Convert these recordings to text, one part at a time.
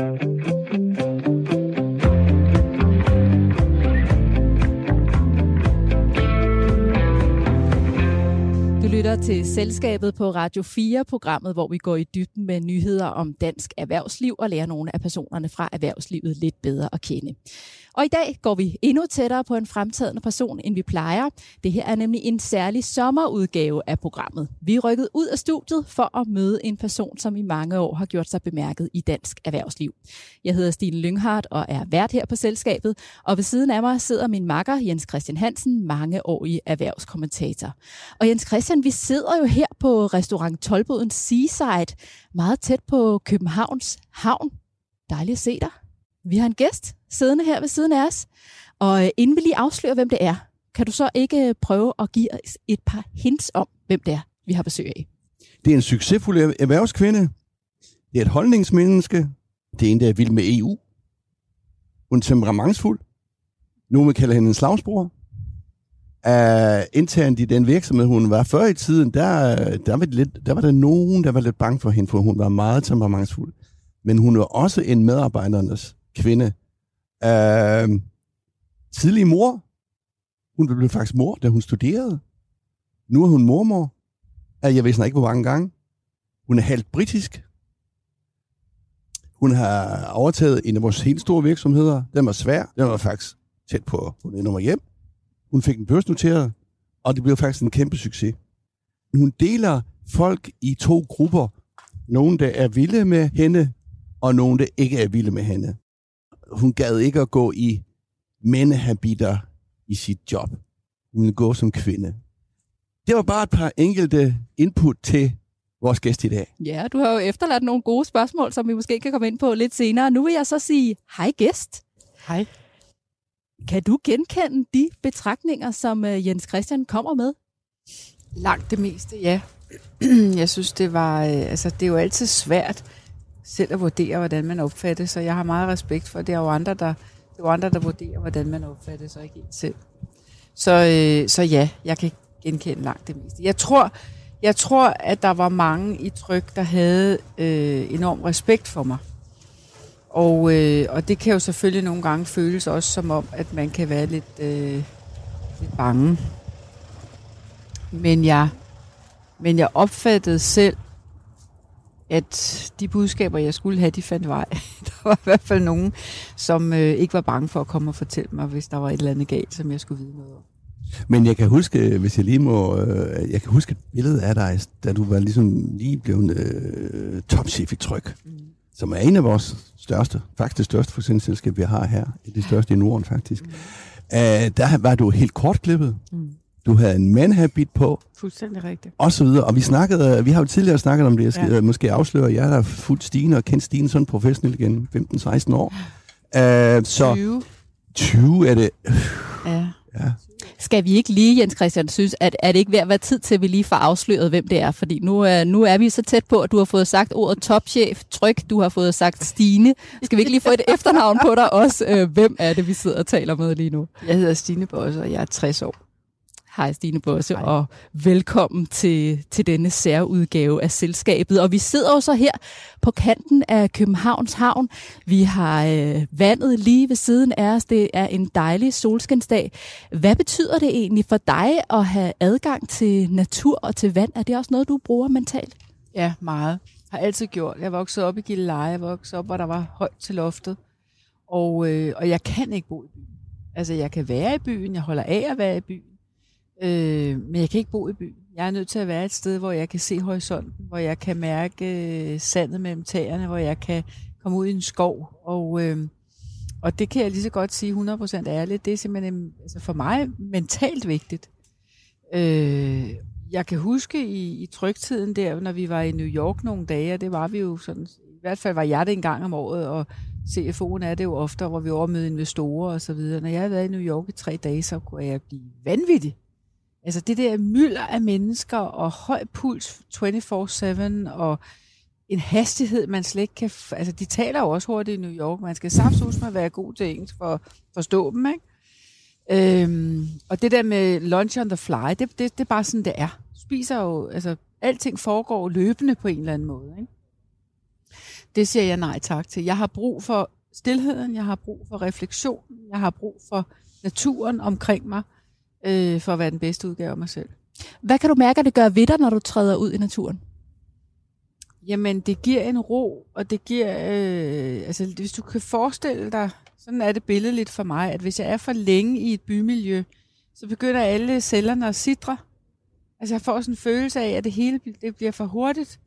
Thank you. Til Selskabet på Radio 4, programmet, hvor vi går i dybden med nyheder om dansk erhvervsliv og lærer nogle af personerne fra erhvervslivet lidt bedre at kende. Og i dag går vi endnu tættere på en fremtidende person, end vi plejer. Det her er nemlig en særlig sommerudgave af programmet. Vi er rykket ud af studiet for at møde en person, som i mange år har gjort sig bemærket i dansk erhvervsliv. Jeg hedder Stine Lynghardt og er vært her på selskabet, og ved siden af mig sidder min makker Jens Christian Hansen, mangeårig erhvervskommentator. Og Jens Christian, vi sidder jo her på restaurant Tolboden Seaside, meget tæt på Københavns Havn. Dejligt at se dig. Vi har en gæst siddende her ved siden af os, og øh, inden vi lige afslører, hvem det er, kan du så ikke øh, prøve at give os et par hints om, hvem det er, vi har besøg af? Det er en succesfuld erhvervskvinde. Det er et holdningsmenneske. Det er en, der er vild med EU. Hun er temperamentsfuld. Nogle vil kalde hende en slagsbror. Uh, internt i den virksomhed, hun var før i tiden, der, der, var det lidt, der var der nogen, der var lidt bange for hende, for hun var meget temperamentsfuld. Men hun var også en medarbejdernes kvinde. Uh, tidlig mor. Hun blev faktisk mor, da hun studerede. Nu er hun mormor. Uh, jeg ved snart ikke, hvor mange gange. Hun er halvt britisk. Hun har overtaget en af vores helt store virksomheder. Den var svær. Den var faktisk tæt på, hun endnu nummer hjem. Hun fik den børsnoteret, og det blev faktisk en kæmpe succes. Hun deler folk i to grupper. Nogen, der er vilde med hende, og nogen, der ikke er vilde med hende. Hun gad ikke at gå i mændehabiter i sit job. Hun ville gå som kvinde. Det var bare et par enkelte input til vores gæst i dag. Ja, du har jo efterladt nogle gode spørgsmål, som vi måske kan komme ind på lidt senere. Nu vil jeg så sige, hej gæst. Hej. Kan du genkende de betragtninger, som øh, Jens Christian kommer med? Langt det meste, ja. Jeg synes, det var, øh, altså, det er jo altid svært selv at vurdere, hvordan man opfatter så jeg har meget respekt for, det er jo andre, der, det er jo andre, der vurderer, hvordan man opfatter sig, ikke helt selv. Så, øh, så ja, jeg kan genkende langt det meste. Jeg tror, jeg tror, at der var mange i tryk, der havde øh, enorm respekt for mig. Og, øh, og det kan jo selvfølgelig nogle gange føles også som om, at man kan være lidt, øh, lidt bange. Men jeg, men jeg opfattede selv, at de budskaber, jeg skulle have, de fandt vej. Der var i hvert fald nogen, som øh, ikke var bange for at komme og fortælle mig, hvis der var et eller andet galt, som jeg skulle vide noget om. Men jeg kan huske, hvis jeg lige må, øh, jeg kan huske et billede af dig, da du var ligesom lige blevet øh, topchef i Tryk, mm. Som er en af vores største, faktisk det største forsendelselskab, vi har her, det største i Norden faktisk. Mm. Uh, der var du helt kortklippet. Mm. Du havde en mandhabit på. Fuldstændig rigtigt. Og så videre. Og vi snakkede, vi har jo tidligere snakket om det, jeg skal ja. måske afsløre, jeg har fuldt Stine og kendt Stine sådan professionelt igen 15-16 år. Uh, så 20. 20 er det. Ja. ja. Skal vi ikke lige, Jens Christian, synes, at er det ikke ved at være tid til, at vi lige får afsløret, hvem det er? Fordi nu, er, nu er vi så tæt på, at du har fået sagt ordet topchef, tryk, du har fået sagt Stine. Skal vi ikke lige få et efternavn på dig også? Øh, hvem er det, vi sidder og taler med lige nu? Jeg hedder Stine Bosse, og jeg er 60 år. Hej Stine Bosse, Hej. og velkommen til, til denne særudgave af selskabet. Og vi sidder jo så her på kanten af Københavns Havn. Vi har øh, vandet lige ved siden af os. Det er en dejlig solskinsdag. Hvad betyder det egentlig for dig at have adgang til natur og til vand? Er det også noget, du bruger mentalt? Ja, meget. Har altid gjort. Jeg voksede op i Gilleleje. Jeg voksede op, hvor der var højt til loftet. Og, øh, og jeg kan ikke bo i byen. Altså, jeg kan være i byen. Jeg holder af at være i byen. Øh, men jeg kan ikke bo i byen. Jeg er nødt til at være et sted, hvor jeg kan se horisonten, hvor jeg kan mærke øh, sandet mellem tæerne, hvor jeg kan komme ud i en skov. Og, øh, og det kan jeg lige så godt sige 100% ærligt. Det er simpelthen altså for mig mentalt vigtigt. Øh, jeg kan huske i, i trygtiden der, når vi var i New York nogle dage, og det var vi jo sådan, i hvert fald var jeg det en gang om året, og CFO'en er det jo ofte, hvor vi overmøder investorer og så videre. Når jeg havde været i New York i tre dage, så kunne jeg blive vanvittig. Altså det der mylder af mennesker og høj puls 24-7 og en hastighed, man slet ikke kan... Altså de taler jo også hurtigt i New York. Man skal saftsus med at være god til engelsk for at forstå dem, ikke? Øhm, og det der med lunch on the fly, det, det, det er bare sådan, det er. Spiser jo... Altså alting foregår løbende på en eller anden måde, ikke? Det siger jeg nej tak til. Jeg har brug for stillheden, jeg har brug for refleksion, jeg har brug for naturen omkring mig, øh, for at være den bedste udgave af mig selv. Hvad kan du mærke, at det gør ved dig, når du træder ud i naturen? Jamen, det giver en ro, og det giver, øh, altså hvis du kan forestille dig, sådan er det billedligt for mig, at hvis jeg er for længe i et bymiljø, så begynder alle cellerne at sidre. Altså jeg får sådan en følelse af, at det hele det bliver for hurtigt.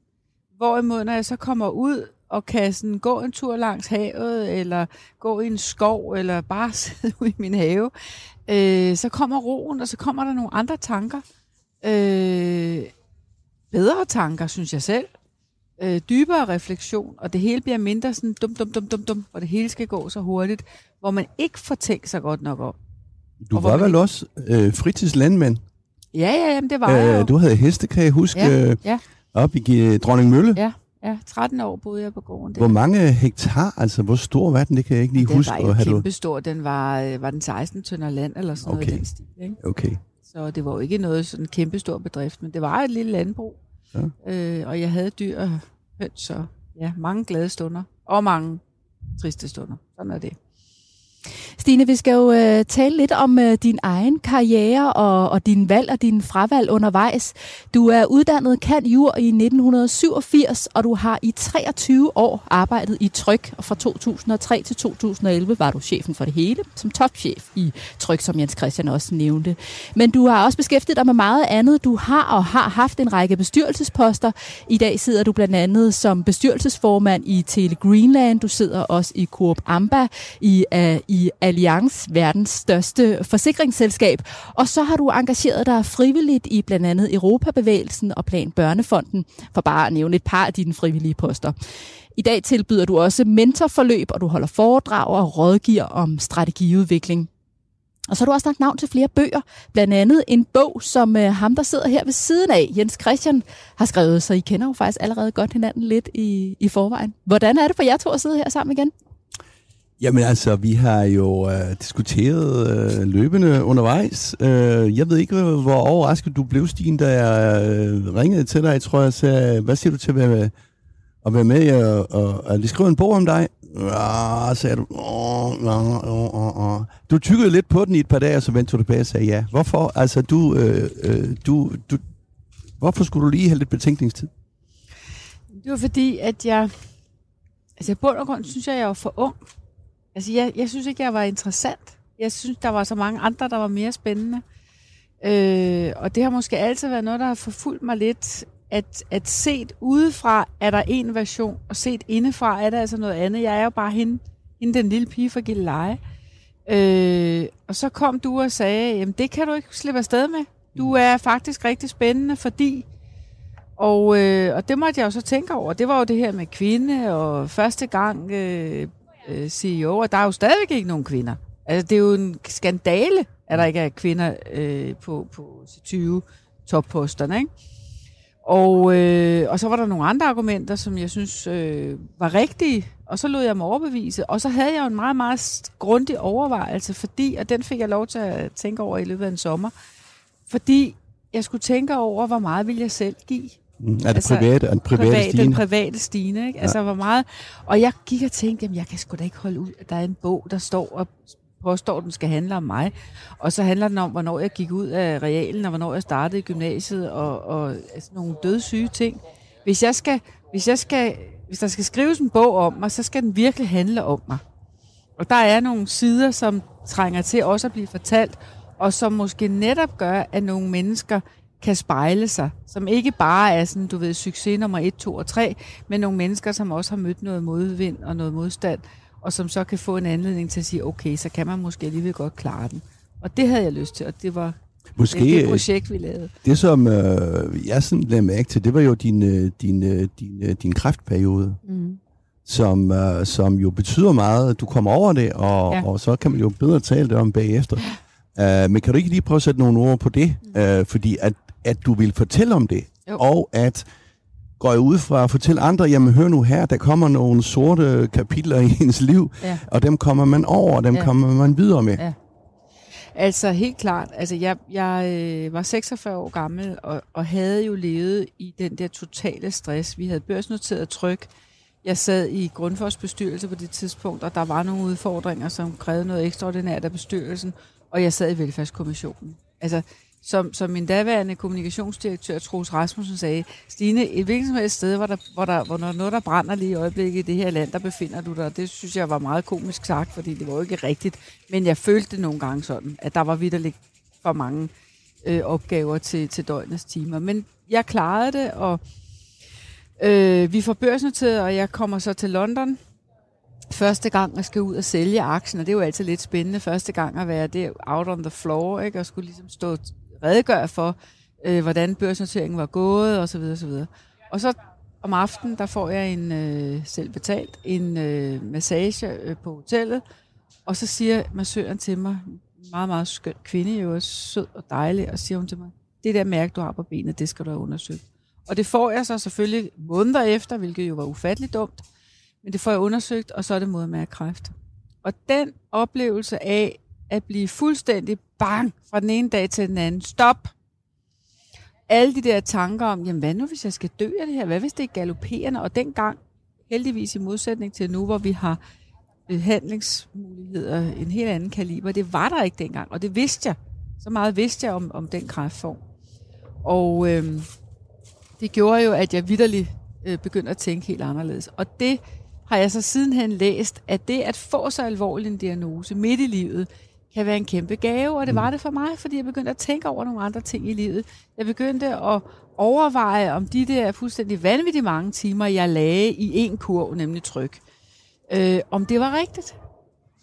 Hvorimod, når jeg så kommer ud og kan sådan gå en tur langs havet, eller gå i en skov, eller bare sidde ude i min have, øh, så kommer roen, og så kommer der nogle andre tanker. Øh, bedre tanker, synes jeg selv. Øh, dybere refleksion, og det hele bliver mindre sådan dum, dum, dum, dum, dum, hvor det hele skal gå så hurtigt, hvor man ikke får tænkt sig godt nok om. Du Og var vel ikke- også øh, fritidslandmand. Ja, ja, jamen, det var jeg jo. Øh, du havde heste, kan jeg huske, Ja, øh, ja. op i øh, Dronning Mølle. Ja, ja, 13 år boede jeg på gården der. Hvor mange hektar, altså hvor stor var den, det kan jeg ikke lige den huske. var og jo have du... kæmpestor. Den var, var den 16 tønder land eller sådan noget Okay. i den stil. Ikke? Okay. Så det var jo ikke noget sådan kæmpestor bedrift, men det var et lille landbrug. Ja. Øh, og jeg havde dyr og høns, og ja, mange glade stunder. Og mange triste stunder. Sådan er det. Stine, vi skal jo øh, tale lidt om øh, din egen karriere og, og din valg og din fravalg undervejs. Du er uddannet kan jur i 1987, og du har i 23 år arbejdet i Tryk, og fra 2003 til 2011 var du chefen for det hele, som topchef i Tryk, som Jens Christian også nævnte. Men du har også beskæftiget dig med meget andet. Du har og har haft en række bestyrelsesposter. I dag sidder du blandt andet som bestyrelsesformand i Tele Greenland. Du sidder også i Coop Amba i, uh, i Allianz, verdens største forsikringsselskab. Og så har du engageret dig frivilligt i blandt andet Europabevægelsen og Plan Børnefonden, for bare at nævne et par af dine frivillige poster. I dag tilbyder du også mentorforløb, og du holder foredrag og rådgiver om strategiudvikling. Og så har du også lagt navn til flere bøger, blandt andet en bog, som øh, ham, der sidder her ved siden af, Jens Christian, har skrevet, så I kender jo faktisk allerede godt hinanden lidt i, i forvejen. Hvordan er det for jer to at sidde her sammen igen? Jamen altså, vi har jo øh, diskuteret øh, løbende undervejs. Øh, jeg ved ikke, hvor overrasket du blev, Stine, da jeg øh, ringede til dig. tror, jeg sagde, hvad siger du til at være med, at være med og, og, og lige skrive en bog om dig? Ja, sagde du. Åh, åh, åh, åh, åh. Du tykkede lidt på den i et par dage, og så vendte du tilbage og sagde ja. Hvorfor? Altså, du, øh, øh, du, du, hvorfor skulle du lige have lidt betænkningstid? Det var fordi, at jeg... Altså i bund og grund synes jeg, jeg var for ung. Altså jeg, jeg synes ikke, jeg var interessant. Jeg synes, der var så mange andre, der var mere spændende. Øh, og det har måske altid været noget, der har forfulgt mig lidt. At, at set udefra er der en version, og set indefra er der altså noget andet. Jeg er jo bare hende, hende den lille pige fra Gilleleje. Øh, og så kom du og sagde, jamen det kan du ikke slippe afsted med. Du er faktisk rigtig spændende, fordi... Og, øh, og det måtte jeg jo så tænke over. Det var jo det her med kvinde, og første gang øh, øh, CEO, og der er jo stadigvæk ikke nogen kvinder. Altså det er jo en skandale, at der ikke er kvinder øh, på, på 20 topposterne, ikke? Og, øh, og så var der nogle andre argumenter, som jeg synes øh, var rigtige, og så lod jeg mig overbevise. Og så havde jeg jo en meget, meget grundig overvejelse, fordi, og den fik jeg lov til at tænke over i løbet af en sommer, fordi jeg skulle tænke over, hvor meget vil jeg selv give. Er det Altså, private, er det private, Privat, den Stine? private Stine, ikke? Altså, hvor meget... Og jeg gik og tænkte, jamen, jeg kan sgu da ikke holde ud, at der er en bog, der står og påstår, at den skal handle om mig. Og så handler den om, hvornår jeg gik ud af realen, og hvornår jeg startede i gymnasiet, og, og altså, nogle dødssyge ting. Hvis jeg skal, hvis jeg skal, hvis der skal skrives en bog om mig, så skal den virkelig handle om mig. Og der er nogle sider, som trænger til også at blive fortalt, og som måske netop gør, at nogle mennesker kan spejle sig, som ikke bare er sådan, du ved, succes nummer 1, 2 og 3, men nogle mennesker, som også har mødt noget modvind og noget modstand, og som så kan få en anledning til at sige, okay, så kan man måske alligevel godt klare den. Og det havde jeg lyst til, og det var Måske, det, det øh, projekt, vi lavede. Det, som øh, jeg sådan lagde mærke til, det var jo din, øh, din, øh, din, din kræftperiode, Mm. som, øh, som jo betyder meget. Du kommer over det, og, ja. Og så kan man jo bedre tale det om bagefter. Uh, men kan du ikke lige prøve at sætte nogle ord på det? Uh, fordi at, at du vil fortælle om det, Jo. og at går jeg ud fra at fortælle andre, jamen hør nu her, der kommer nogle sorte kapitler i ens liv, Ja. og dem kommer man over, og dem Ja. kommer man videre med. Ja. Altså helt klart, altså jeg, jeg øh, var 46 år gammel og, og havde jo levet i den der totale stress. Vi havde børsnoteret tryk. Jeg sad i Grundfos bestyrelse på det tidspunkt, og der var nogle udfordringer, som krævede noget ekstraordinært af bestyrelsen, og jeg sad i velfærdskommissionen. Altså, som, som min daværende kommunikationsdirektør, Troels Rasmussen, sagde, Stine, et hvilket som helst sted, hvor der, hvor, der, hvor noget, der brænder lige i øjeblikket i det her land, der befinder du dig. Det synes jeg var meget komisk sagt, fordi det var jo ikke rigtigt. Men jeg følte det nogle gange sådan, at der var vidderligt for mange øh, opgaver til, til døgnets timer. Men jeg klarede det, og øh, vi får børsnoteret, og jeg kommer så til London første gang jeg skal ud og sælge aktien, og det er jo altid lidt spændende første gang at være der out on the floor, ikke? og skulle ligesom stå redegøre for, øh, hvordan børsnoteringen var gået, og så videre, og så videre. Og så om aftenen, der får jeg en øh, selv betalt, en øh, massage øh, på hotellet, og så siger massøren til mig, meget, meget skøn kvinde, jo sød og dejlig, og siger hun til mig, det der mærke, du har på benet, det skal du have undersøgt. Og det får jeg så selvfølgelig måneder efter, hvilket jo var ufatteligt dumt, men det får jeg undersøgt, og så er det modermærkekræft. Og den oplevelse af at blive fuldstændig bang fra den ene dag til den anden. Stop! Alle de der tanker om, jamen hvad nu hvis jeg skal dø af det her? Hvad hvis det er galopperende? Og dengang, heldigvis i modsætning til nu, hvor vi har behandlingsmuligheder en helt anden kaliber, det var der ikke dengang, og det vidste jeg. Så meget vidste jeg om, om den kræftform. Og øhm, det gjorde jo, at jeg vidderligt øh, begyndte at tænke helt anderledes. Og det har jeg så sidenhen læst, at det at få så alvorlig en diagnose midt i livet, kan være en kæmpe gave, og det var mm. det for mig, fordi jeg begyndte at tænke over nogle andre ting i livet. Jeg begyndte at overveje, om de der fuldstændig vanvittigt mange timer, jeg lagde i en kurv, nemlig tryk, øh, om det var rigtigt.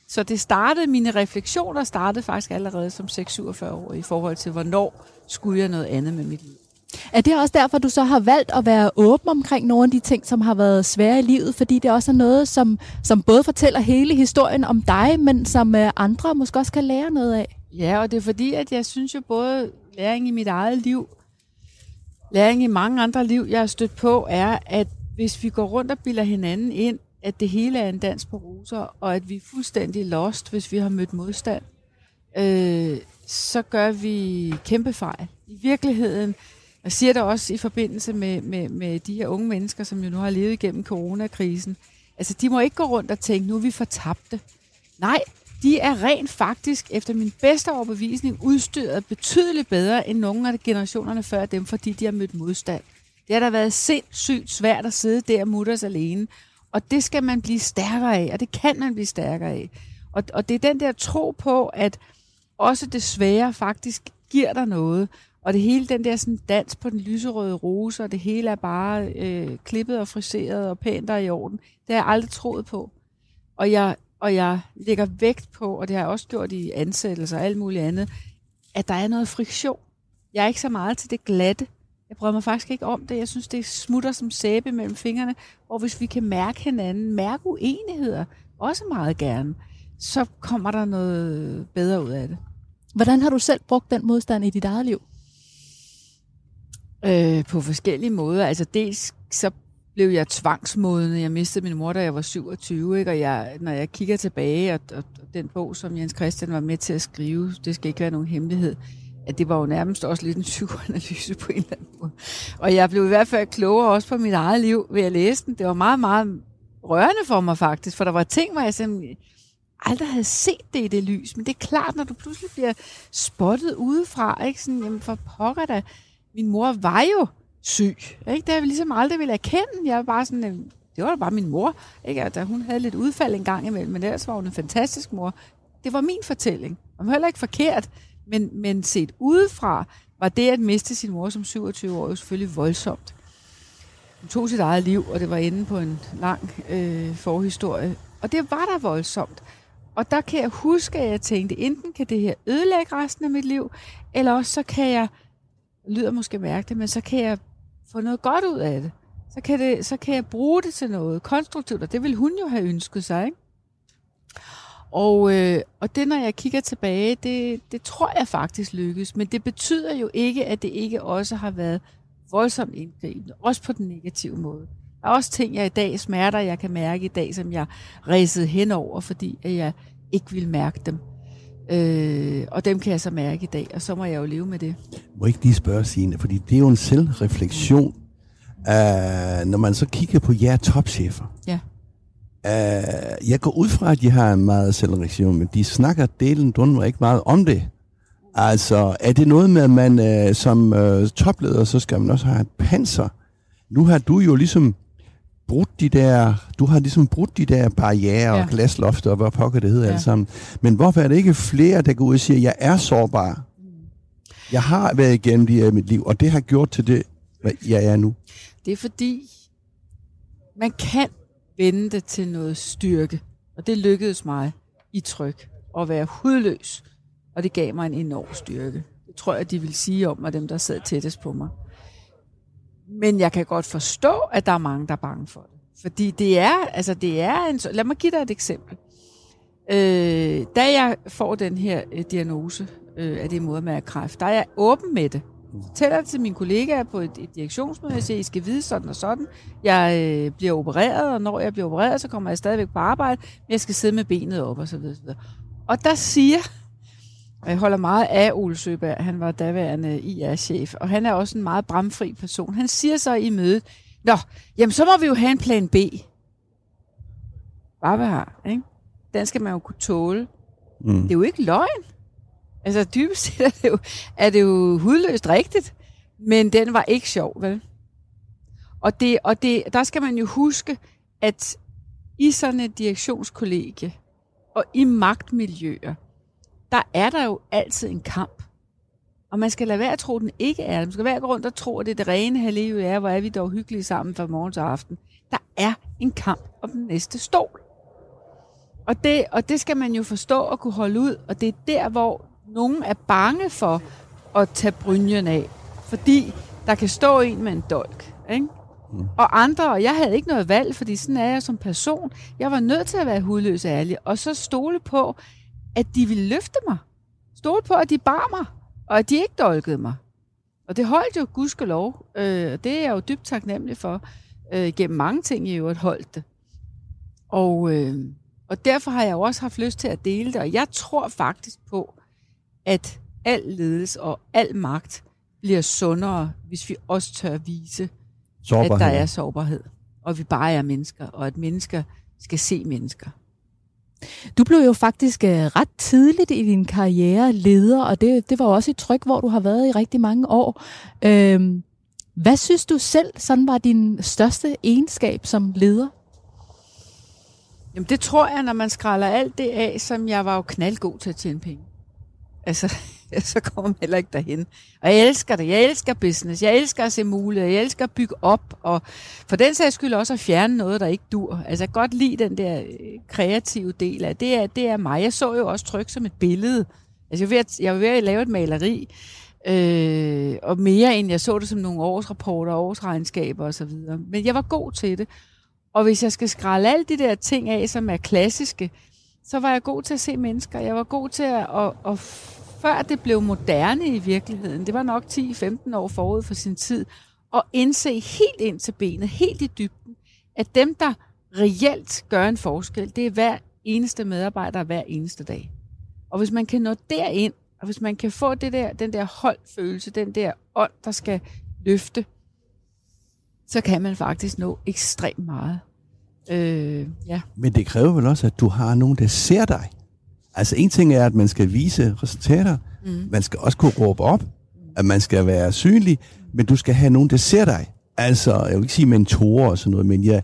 Så det startede, mine refleksioner startede faktisk allerede som 6-47 år i forhold til, hvornår skulle jeg noget andet med mit liv. Er det også derfor, du så har valgt at være åben omkring nogle af de ting, som har været svære i livet? Fordi det også er noget, som, som både fortæller hele historien om dig, men som øh, andre måske også kan lære noget af. Ja, og det er fordi, at jeg synes jo både læring i mit eget liv, læring i mange andre liv, jeg har stødt på, er, at hvis vi går rundt og bilder hinanden ind, at det hele er en dans på roser, og at vi er fuldstændig lost, hvis vi har mødt modstand, øh, så gør vi kæmpe fejl. I virkeligheden, jeg siger det også i forbindelse med, med, med de her unge mennesker, som jo nu har levet igennem coronakrisen. Altså, de må ikke gå rundt og tænke, nu er vi fortabte. Nej, de er rent faktisk, efter min bedste overbevisning, udstyret betydeligt bedre end nogle af generationerne før dem, fordi de har mødt modstand. Det har da været sindssygt svært at sidde der mutters alene. Og det skal man blive stærkere af, og det kan man blive stærkere af. Og, og det er den der tro på, at også det svære faktisk giver dig noget. Og det hele, den der sådan dans på den lyserøde rose, og det hele er bare øh, klippet og friseret og pænt og i orden, det har jeg aldrig troet på. Og jeg, og jeg lægger vægt på, og det har jeg også gjort i ansættelser og alt muligt andet, at der er noget friktion. Jeg er ikke så meget til det glatte. Jeg bryder mig faktisk ikke om det. Jeg synes, det smutter som sæbe mellem fingrene. Og hvis vi kan mærke hinanden, mærke uenigheder, også meget gerne, så kommer der noget bedre ud af det. Hvordan har du selv brugt den modstand i dit eget liv? Øh, på forskellige måder. Altså dels så blev jeg tvangsmodende. Jeg mistede min mor, da jeg var 27, ikke? og jeg, når jeg kigger tilbage, og, og, og den bog, som Jens Christian var med til at skrive, det skal ikke være nogen hemmelighed, at det var jo nærmest også lidt en psykoanalyse på en eller anden måde. Og jeg blev i hvert fald klogere også på mit eget liv ved at læse den. Det var meget, meget rørende for mig faktisk, for der var ting, hvor jeg simpelthen aldrig havde set det i det lys. Men det er klart, når du pludselig bliver spottet udefra, ikke? Sådan, jamen for pokker da, min mor var jo syg. Ikke? Det har jeg ligesom aldrig ville erkende. Jeg var bare sådan, det var da bare min mor. Ikke? At hun havde lidt udfald en gang imellem, men ellers var hun en fantastisk mor. Det var min fortælling. Og heller ikke forkert, men, men set udefra, var det at miste sin mor som 27 år jo selvfølgelig voldsomt. Hun tog sit eget liv, og det var inde på en lang øh, forhistorie. Og det var da voldsomt. Og der kan jeg huske, at jeg tænkte, enten kan det her ødelægge resten af mit liv, eller også så kan jeg lyder måske mærkeligt, men så kan jeg få noget godt ud af det. Så kan, det, så kan jeg bruge det til noget konstruktivt, og det vil hun jo have ønsket sig. Ikke? Og, øh, og det, når jeg kigger tilbage, det, det tror jeg faktisk lykkes. Men det betyder jo ikke, at det ikke også har været voldsomt indgribende. Også på den negative måde. Der er også ting, jeg i dag smerter, jeg kan mærke i dag, som jeg ræsede henover, fordi jeg ikke vil mærke dem. Øh, og dem kan jeg så mærke i dag, og så må jeg jo leve med det. Må ikke lige spørge Signe, fordi det er jo en selvreflektion. Uh, når man så kigger på jer topchefer, Ja. uh, jeg går ud fra, at de har en meget selektion, men de snakker delen dunder ikke meget om det. Altså, er det noget med, at man uh, som uh, topleder, så skal man også have et panser? Nu har du jo ligesom brudt de der, du har ligesom brudt de der barriere Ja. og glaslofter, og hvad pokker det hedder Ja. alt sammen. Men hvorfor er det ikke flere, der går ud og siger, jeg er sårbar? Jeg har været igennem det i mit liv, og det har gjort til det, hvad jeg er nu. Det er fordi, man kan vende det til noget styrke. Og det lykkedes mig i tryk at være hudløs. Og det gav mig en enorm styrke. Det tror jeg, de vil sige om mig, dem der sad tættest på mig. Men jeg kan godt forstå, at der er mange, der er bange for det. Fordi det er, altså det er en... Lad mig give dig et eksempel. Øh, da jeg får den her øh, diagnose øh, af det modermærkekræft, der er jeg åben med det. Fortæller det til mine kollegaer på et, et direktionsmøde, jeg siger, I skal vide sådan og sådan. Jeg øh, bliver opereret, og når jeg bliver opereret, så kommer jeg stadigvæk på arbejde, men jeg skal sidde med benet op og så videre. så videre. Og der siger, og jeg holder meget af Ole Søberg, han var daværende IR-chef, og han er også en meget bramfri person. Han siger så i mødet, Nå, jamen så må vi jo have en plan B. Bare har, ikke? Den skal man jo kunne tåle. Mm. Det er jo ikke løgn. Altså dybest set er det jo, er det jo hudløst rigtigt. Men den var ikke sjov, vel? Og, det, og det, der skal man jo huske, at i sådan et direktionskollegie og i magtmiljøer, der er der jo altid en kamp. Og man skal lade være at tro, at den ikke er. Man skal være rundt og tro, at det er det rene hellige er, hvor er vi dog hyggelige sammen fra morgen til aften. Der er en kamp om den næste stol. Og det, og det skal man jo forstå og kunne holde ud. Og det er der, hvor nogen er bange for at tage brynjen af. Fordi der kan stå en med en dolk. Ikke? Mm. Og andre, og jeg havde ikke noget valg, fordi sådan er jeg som person. Jeg var nødt til at være hudløs ærlig. Og så stole på, at de ville løfte mig. Stole på, at de bar mig. Og at de ikke dolkede mig. Og det holdt jo gudskelov. Øh, og det er jeg jo dybt taknemmelig for. Øh, gennem mange ting i øvrigt holdt det. Og, øh, og derfor har jeg jo også haft lyst til at dele det. Og jeg tror faktisk på, at al ledelse og al magt bliver sundere, hvis vi også tør vise, at der er sårbarhed. Og vi bare er mennesker, og at mennesker skal se mennesker. Du blev jo faktisk øh, ret tidligt i din karriere leder, og det, det var jo også et tryk, hvor du har været i rigtig mange år. Øhm, hvad synes du selv sådan var din største egenskab som leder? Jamen det tror jeg, når man skræller alt det af, som jeg var jo knaldgod til at tjene penge. Altså, så kommer man heller ikke derhen. Og jeg elsker det. Jeg elsker business. Jeg elsker at se muligheder. Jeg elsker at bygge op. Og for den sags skyld også at fjerne noget, der ikke dur. Altså, jeg kan godt lide den der øh, kreative del af det. Er, det er mig. Jeg så jo også tryk som et billede. Altså, jeg var ved at, jeg var ved at lave et maleri. Øh, og mere end jeg så det som nogle årsrapporter, årsregnskaber osv. Men jeg var god til det. Og hvis jeg skal skralde alle de der ting af, som er klassiske, så var jeg god til at se mennesker. Jeg var god til at, og, og før det blev moderne i virkeligheden, det var nok 10-15 år forud for sin tid, at indse helt ind til benet, helt i dybden, at dem, der reelt gør en forskel, det er hver eneste medarbejder hver eneste dag. Og hvis man kan nå derind, og hvis man kan få det der, den der holdfølelse, den der ånd, der skal løfte, så kan man faktisk nå ekstremt meget. Øh, ja. Men det kræver vel også, at du har nogen, der ser dig. Altså en ting er, at man skal vise resultater. Mm. Man skal også kunne råbe op. At man skal være synlig. Men du skal have nogen, der ser dig. Altså, jeg vil ikke sige mentorer og sådan noget, men ja,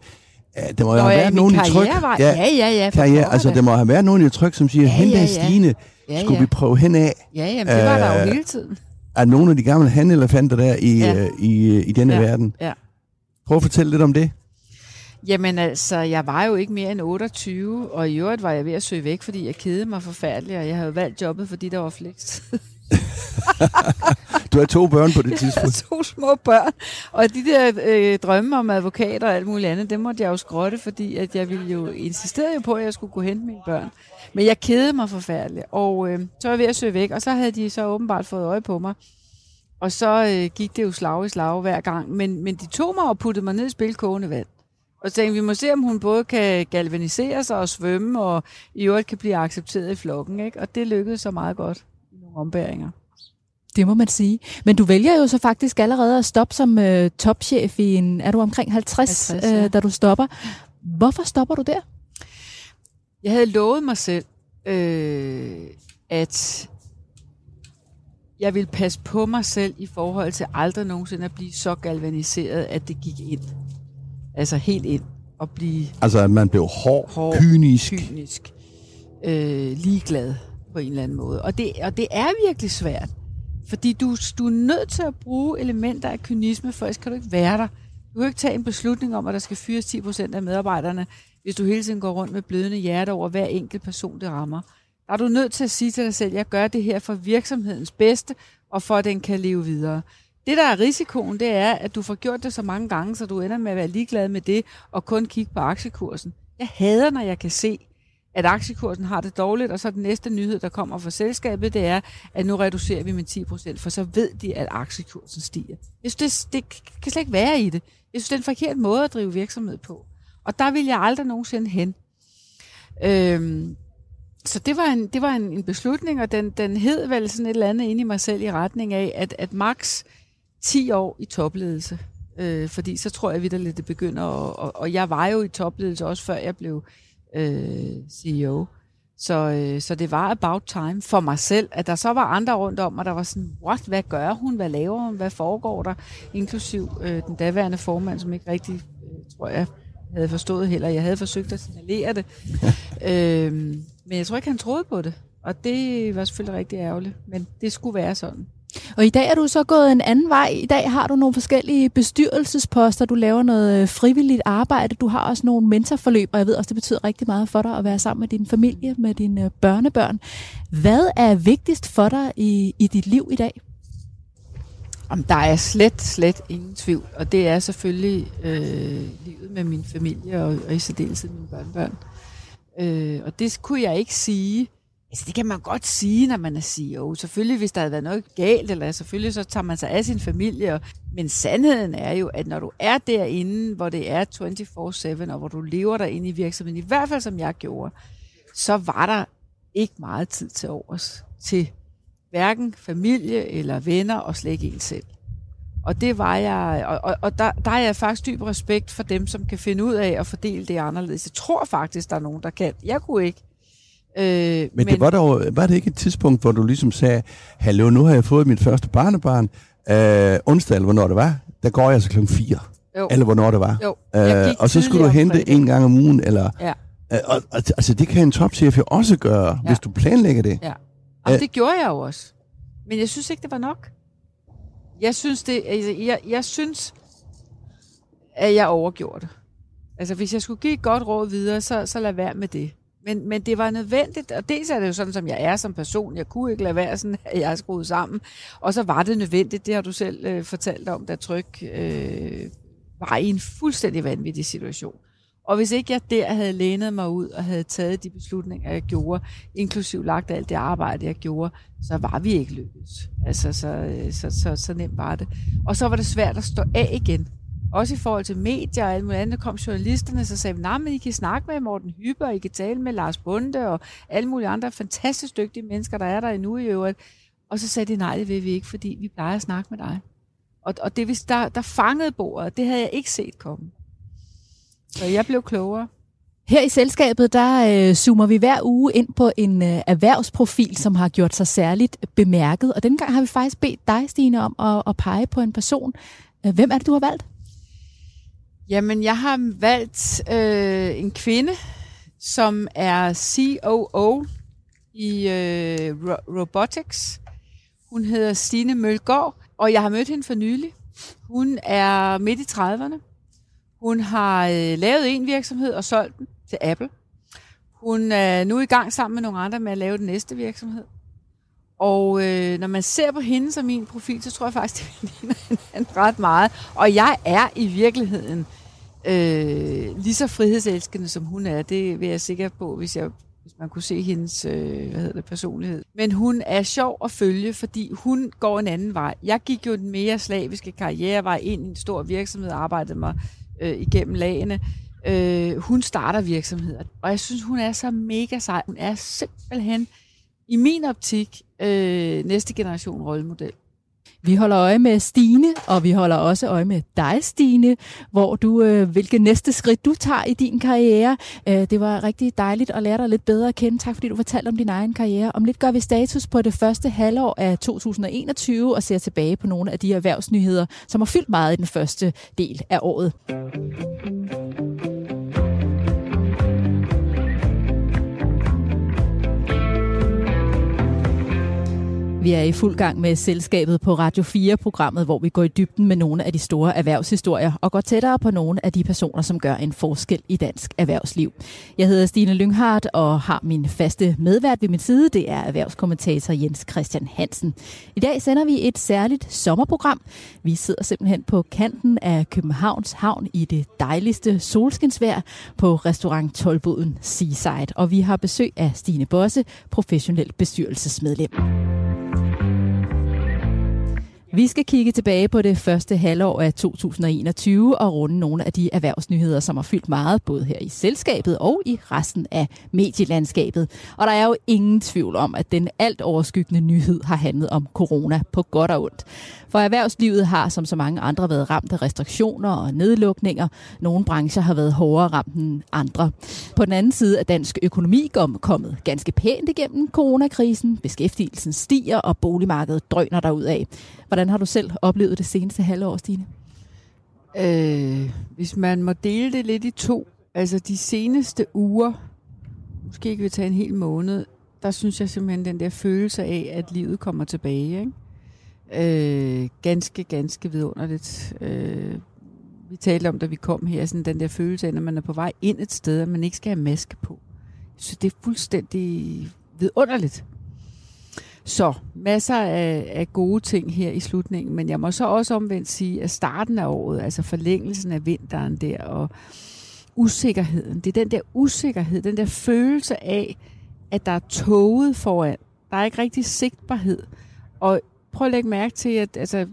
ja, der må jo Nå, have ja, været nogen i tryk. var- ja, ja, ja, for karriere, altså, der må have været nogen i tryk, som siger, Ja, hen ja, der ja. Stine, Ja, skulle ja. vi prøve hen af. Ja, jamen, det var der jo Øh, hele tiden. Er nogle af de gamle handelefanter der i, Ja. ja. i, i denne Ja. verden. Ja. Prøv at fortælle lidt om det. Jamen altså, jeg var jo ikke mere end 28, og i øvrigt var jeg ved at søge væk, fordi jeg kedede mig forfærdeligt, og jeg havde valgt jobbet, fordi der var fleks. Du har to børn på det Jeg tidspunkt. to små børn, og de der øh, drømme om advokater og alt muligt andet, det måtte jeg jo skrotte, fordi at jeg ville jo insistere jo på, at jeg skulle kunne hente mine børn. Men jeg kedede mig forfærdeligt, og øh, så var jeg ved at søge væk, og så havde de så åbenbart fået øje på mig. Og så øh, gik det jo slag i slag hver gang. Men, men de tog mig og puttede mig ned i spilkogende vand. Og så tænkte, vi må se, om hun både kan galvanisere sig og svømme, og i øvrigt kan blive accepteret i flokken. Ikke? Og det lykkedes så meget godt i nogle ombæringer. Det må man sige. Men du vælger jo så faktisk allerede at stoppe som øh, topchef i en, er du omkring 50, 50 ja. øh, da du stopper. Hvorfor stopper du der? Jeg havde lovet mig selv, øh, at jeg ville passe på mig selv i forhold til aldrig nogensinde at blive så galvaniseret, at det gik ind. Altså helt ind. Og blive Altså, at man blev hård, Hård, kynisk. kynisk, øh, ligeglad på en eller anden måde. Og det, og det er virkelig svært. Fordi du, du er nødt til at bruge elementer af kynisme, for ellers kan du ikke være der. Du kan ikke tage en beslutning om, at der skal fyres 10% af medarbejderne, hvis du hele tiden går rundt med blødende hjerte over hver enkelt person, det rammer. Der er du nødt til at sige til dig selv, jeg gør det her for virksomhedens bedste, og for at den kan leve videre. Det, der er risikoen, det er, at du får gjort det så mange gange, så du ender med at være ligeglad med det, og kun kigge på aktiekursen. Jeg hader, når jeg kan se, at aktiekursen har det dårligt, og så den næste nyhed, der kommer fra selskabet, det er, at nu reducerer vi med 10%, for så ved de, at aktiekursen stiger. Jeg synes, det, det kan slet ikke være i det. Jeg synes, det er en forkert måde at drive virksomhed på. Og der vil jeg aldrig nogensinde hen. Øhm, så det var en, det var en, en beslutning, og den, den hed vel sådan et eller andet inde i mig selv i retning af, at, at max 10 år i topledelse. Øh, fordi så tror jeg vidt det begynder, og, og, og jeg var jo i topledelse også før jeg blev øh, CEO. Så, øh, så det var about time for mig selv, at der så var andre rundt om, og der var sådan, what, hvad gør hun, hvad laver hun, hvad foregår der, inklusiv øh, den daværende formand, som ikke rigtig, øh, tror jeg, havde forstået heller. Jeg havde forsøgt at signalere det. øh, men jeg tror ikke, han troede på det. Og det var selvfølgelig rigtig ærgerligt. Men det skulle være sådan. Og i dag er du så gået en anden vej. I dag har du nogle forskellige bestyrelsesposter. Du laver noget øh, frivilligt arbejde. Du har også nogle mentorforløb, og jeg ved også, det betyder rigtig meget for dig at være sammen med din familie, med dine øh, børnebørn. Hvad er vigtigst for dig i, i dit liv i dag? Om der er slet, slet ingen tvivl. Og det er selvfølgelig øh, livet med min familie, og, og i særdeleshed mine børnebørn. Øh, og det kunne jeg ikke sige. Altså det kan man godt sige, når man er CEO. Selvfølgelig, hvis der havde været noget galt, eller selvfølgelig så tager man sig af sin familie. Og, men sandheden er jo, at når du er derinde, hvor det er 24-7, og hvor du lever derinde i virksomheden, i hvert fald som jeg gjorde, så var der ikke meget tid til overs til hverken familie eller venner, og slet ikke en selv. Og det var jeg, og, og, og der, der er jeg faktisk dyb respekt for dem, som kan finde ud af at fordele det anderledes. Jeg tror faktisk, der er nogen, der kan. Jeg kunne ikke. Øh, men, men det var, dog, var det ikke et tidspunkt, hvor du ligesom sagde, hallo, nu har jeg fået mit første barnebarn, øh, onsdag, eller hvornår det var, der går jeg så klokken 4. Jo. Eller hvornår det var. Jo, øh, og så skulle du hente en gang om ugen, eller... Ja. Øh, og, og, altså, det kan en topchef jo også gøre, ja. hvis du planlægger det. Ja, og øh, det gjorde jeg jo også. Men jeg synes ikke, det var nok. Jeg synes, det, altså, jeg, jeg synes, at jeg overgjorde det. Altså, hvis jeg skulle give et godt råd videre, så, så lad være med det. Men, men det var nødvendigt, og dels er det jo sådan, som jeg er som person. Jeg kunne ikke lade være sådan, at jeg er skruet sammen. Og så var det nødvendigt, det har du selv øh, fortalt om, da Tryk øh, var i en fuldstændig vanvittig situation. Og hvis ikke jeg der havde lænet mig ud og havde taget de beslutninger, jeg gjorde, inklusiv lagt alt det arbejde, jeg gjorde, så var vi ikke lykkedes. Altså, så, øh, så, så, så nemt var det. Og så var det svært at stå af igen. Også i forhold til medier og alt muligt andet, kom journalisterne, så sagde vi, nej, men I kan snakke med Morten Hyber, I kan tale med Lars Bunde og alle mulige andre fantastisk dygtige mennesker, der er der endnu i øvrigt. Og så sagde de, nej, det vil vi ikke, fordi vi plejer at snakke med dig. Og, og det, der, der fangede bordet, det havde jeg ikke set komme. Så jeg blev klogere. Her i selskabet, der øh, zoomer vi hver uge ind på en øh, erhvervsprofil, som har gjort sig særligt bemærket. Og denne gang har vi faktisk bedt dig, Stine, om at, at pege på en person. Øh, hvem er det, du har valgt? Jamen, jeg har valgt øh, en kvinde, som er COO i øh, ro- Robotics. Hun hedder Stine Mølgaard, og jeg har mødt hende for nylig. Hun er midt i 30'erne. Hun har øh, lavet en virksomhed og solgt den til Apple. Hun er nu i gang sammen med nogle andre med at lave den næste virksomhed. Og øh, når man ser på hende som min profil, så tror jeg faktisk, det ligner hinanden ret meget. Og jeg er i virkeligheden øh, lige så frihedselskende, som hun er. Det vil jeg sikker på, hvis, jeg, hvis man kunne se hendes øh, hvad hedder det, personlighed. Men hun er sjov at følge, fordi hun går en anden vej. Jeg gik jo den mere slaviske karrierevej ind i en stor virksomhed og arbejdede mig øh, igennem lagene. Øh, hun starter virksomheder, og jeg synes, hun er så mega sej. Hun er simpelthen, i min optik, øh, næste generation rollemodel. Vi holder øje med Stine, og vi holder også øje med dig, Stine, hvor du, øh, hvilke næste skridt du tager i din karriere. Øh, det var rigtig dejligt at lære dig lidt bedre at kende. Tak fordi du fortalte om din egen karriere. Om lidt gør vi status på det første halvår af 2021 og ser tilbage på nogle af de erhvervsnyheder, som har fyldt meget i den første del af året. Vi er i fuld gang med selskabet på Radio 4-programmet, hvor vi går i dybden med nogle af de store erhvervshistorier og går tættere på nogle af de personer, som gør en forskel i dansk erhvervsliv. Jeg hedder Stine Lynghardt og har min faste medvært ved min side. Det er erhvervskommentator Jens Christian Hansen. I dag sender vi et særligt sommerprogram. Vi sidder simpelthen på kanten af Københavns Havn i det dejligste solskinsvejr på restaurant Tolboden Seaside. Og vi har besøg af Stine Bosse, professionel bestyrelsesmedlem. Vi skal kigge tilbage på det første halvår af 2021 og runde nogle af de erhvervsnyheder, som har fyldt meget, både her i selskabet og i resten af medielandskabet. Og der er jo ingen tvivl om, at den alt overskyggende nyhed har handlet om corona på godt og ondt. For erhvervslivet har som så mange andre været ramt af restriktioner og nedlukninger. Nogle brancher har været hårdere ramt end andre. På den anden side er dansk økonomi kommet ganske pænt igennem coronakrisen. Beskæftigelsen stiger, og boligmarkedet drøner derudad. Hvordan har du selv oplevet det seneste halvår, Stine? Øh, hvis man må dele det lidt i to, altså de seneste uger, måske ikke vil tage en hel måned, der synes jeg simpelthen den der følelse af, at livet kommer tilbage. Ikke? Øh, ganske, ganske vidunderligt. Øh, vi talte om, da vi kom her, sådan den der følelse af, når man er på vej ind et sted, at man ikke skal have maske på. Så det er fuldstændig vidunderligt. Så masser af, af gode ting her i slutningen, men jeg må så også omvendt sige, at starten af året, altså forlængelsen af vinteren der, og usikkerheden, det er den der usikkerhed, den der følelse af, at der er toget foran. Der er ikke rigtig sigtbarhed. Og prøv at lægge mærke til, at altså,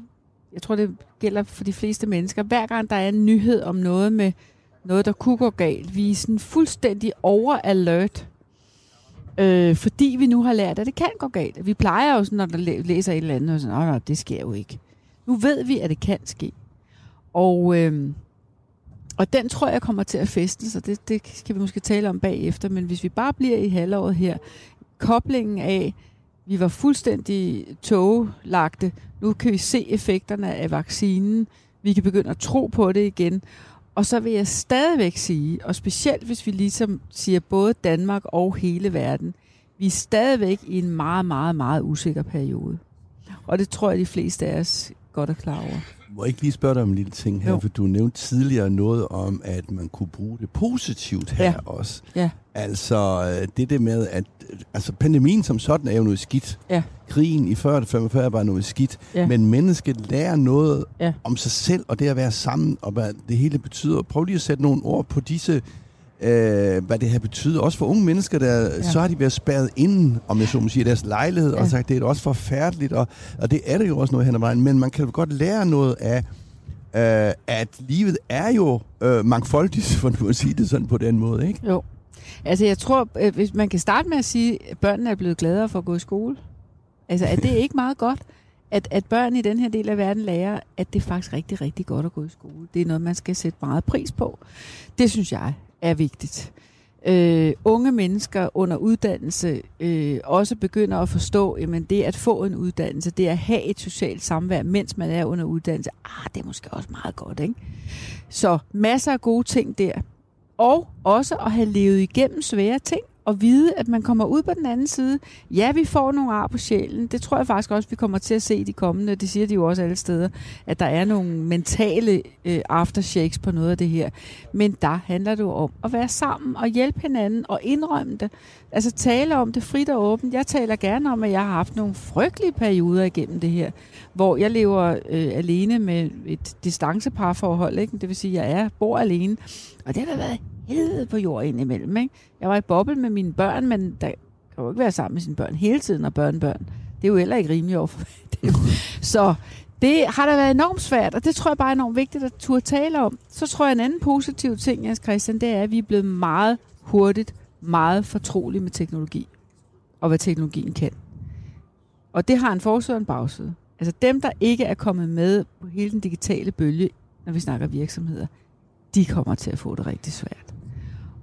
jeg tror, det gælder for de fleste mennesker. Hver gang der er en nyhed om noget med noget, der kunne gå galt, vi er sådan fuldstændig over-alert. Øh, fordi vi nu har lært, at det kan gå galt. Vi plejer jo sådan, når der læser et eller andet, og sådan, nej, det sker jo ikke. Nu ved vi, at det kan ske. Og, øh, og den tror jeg kommer til at feste, så det, det skal vi måske tale om bagefter. Men hvis vi bare bliver i halvåret her, koblingen af, vi var fuldstændig togelagte. Nu kan vi se effekterne af vaccinen. Vi kan begynde at tro på det igen. Og så vil jeg stadigvæk sige, og specielt hvis vi ligesom siger både Danmark og hele verden, vi er stadigvæk i en meget, meget, meget usikker periode. Og det tror jeg, de fleste af os godt er klar over. Må jeg ikke lige spørge dig om en lille ting her, jo. for du nævnte tidligere noget om, at man kunne bruge det positivt her ja. også. Ja. Altså det der med, at altså, pandemien som sådan er jo noget skidt. Ja. Krigen i 40-45 er bare noget skidt. Ja. Men mennesket lærer noget ja. om sig selv, og det at være sammen, og hvad det hele betyder. Prøv lige at sætte nogle ord på disse øh, hvad det her betyder. Også for unge mennesker, der, ja. så har de været spærret inden, om jeg så må sige, deres lejlighed, ja. og sagt, det er også forfærdeligt, og, og det er det jo også noget hen ad vejen. Men man kan jo godt lære noget af, øh, at livet er jo øh, mangfoldigt, for nu at sige det sådan på den måde, ikke? Jo. Altså jeg tror, øh, hvis man kan starte med at sige, at børnene er blevet gladere for at gå i skole. Altså er det ikke meget godt, at, at børn i den her del af verden lærer, at det er faktisk rigtig, rigtig godt at gå i skole. Det er noget, man skal sætte meget pris på. Det synes jeg er vigtigt. Øh, unge mennesker under uddannelse øh, også begynder at forstå, at det at få en uddannelse, det at have et socialt samvær, mens man er under uddannelse, ah, det er måske også meget godt, ikke? Så masser af gode ting der. Og også at have levet igennem svære ting og vide, at man kommer ud på den anden side. Ja, vi får nogle ar på sjælen. Det tror jeg faktisk også, vi kommer til at se i de kommende. Det siger de jo også alle steder, at der er nogle mentale øh, aftershakes på noget af det her. Men der handler det jo om at være sammen og hjælpe hinanden og indrømme det. Altså tale om det frit og åbent. Jeg taler gerne om, at jeg har haft nogle frygtelige perioder igennem det her, hvor jeg lever øh, alene med et distanceparforhold. Ikke? Det vil sige, at jeg er, bor alene. Og det har været helvede på jord indimellem. Ikke? Jeg var i boble med mine børn, men der kan jo ikke være sammen med sine børn hele tiden og børnebørn. Det er jo heller ikke rimeligt overfor dem. Så det har da været enormt svært, og det tror jeg bare er enormt vigtigt at turde tale om. Så tror jeg, en anden positiv ting, Jens Christian, det er, at vi er blevet meget hurtigt, meget fortrolige med teknologi, og hvad teknologien kan. Og det har en forsøg og en bagside. Altså dem, der ikke er kommet med på hele den digitale bølge, når vi snakker virksomheder, de kommer til at få det rigtig svært.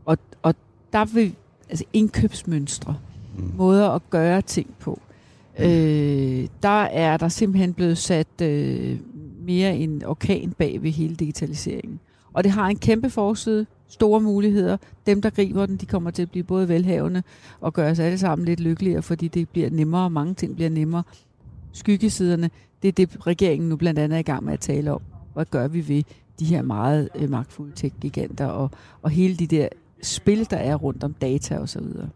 Og, og der vil altså indkøbsmønstre, mm. måder at gøre ting på, øh, der er der simpelthen blevet sat øh, mere en orkan bag ved hele digitaliseringen. Og det har en kæmpe forside, store muligheder. Dem, der griber den, de kommer til at blive både velhavende og gøre os alle sammen lidt lykkeligere, fordi det bliver nemmere, og mange ting bliver nemmere. Skyggesiderne, det er det, regeringen nu blandt andet er i gang med at tale om. Hvad gør vi ved de her meget øh, magtfulde tech-giganter og, og hele de der spil, der er rundt om data og så videre.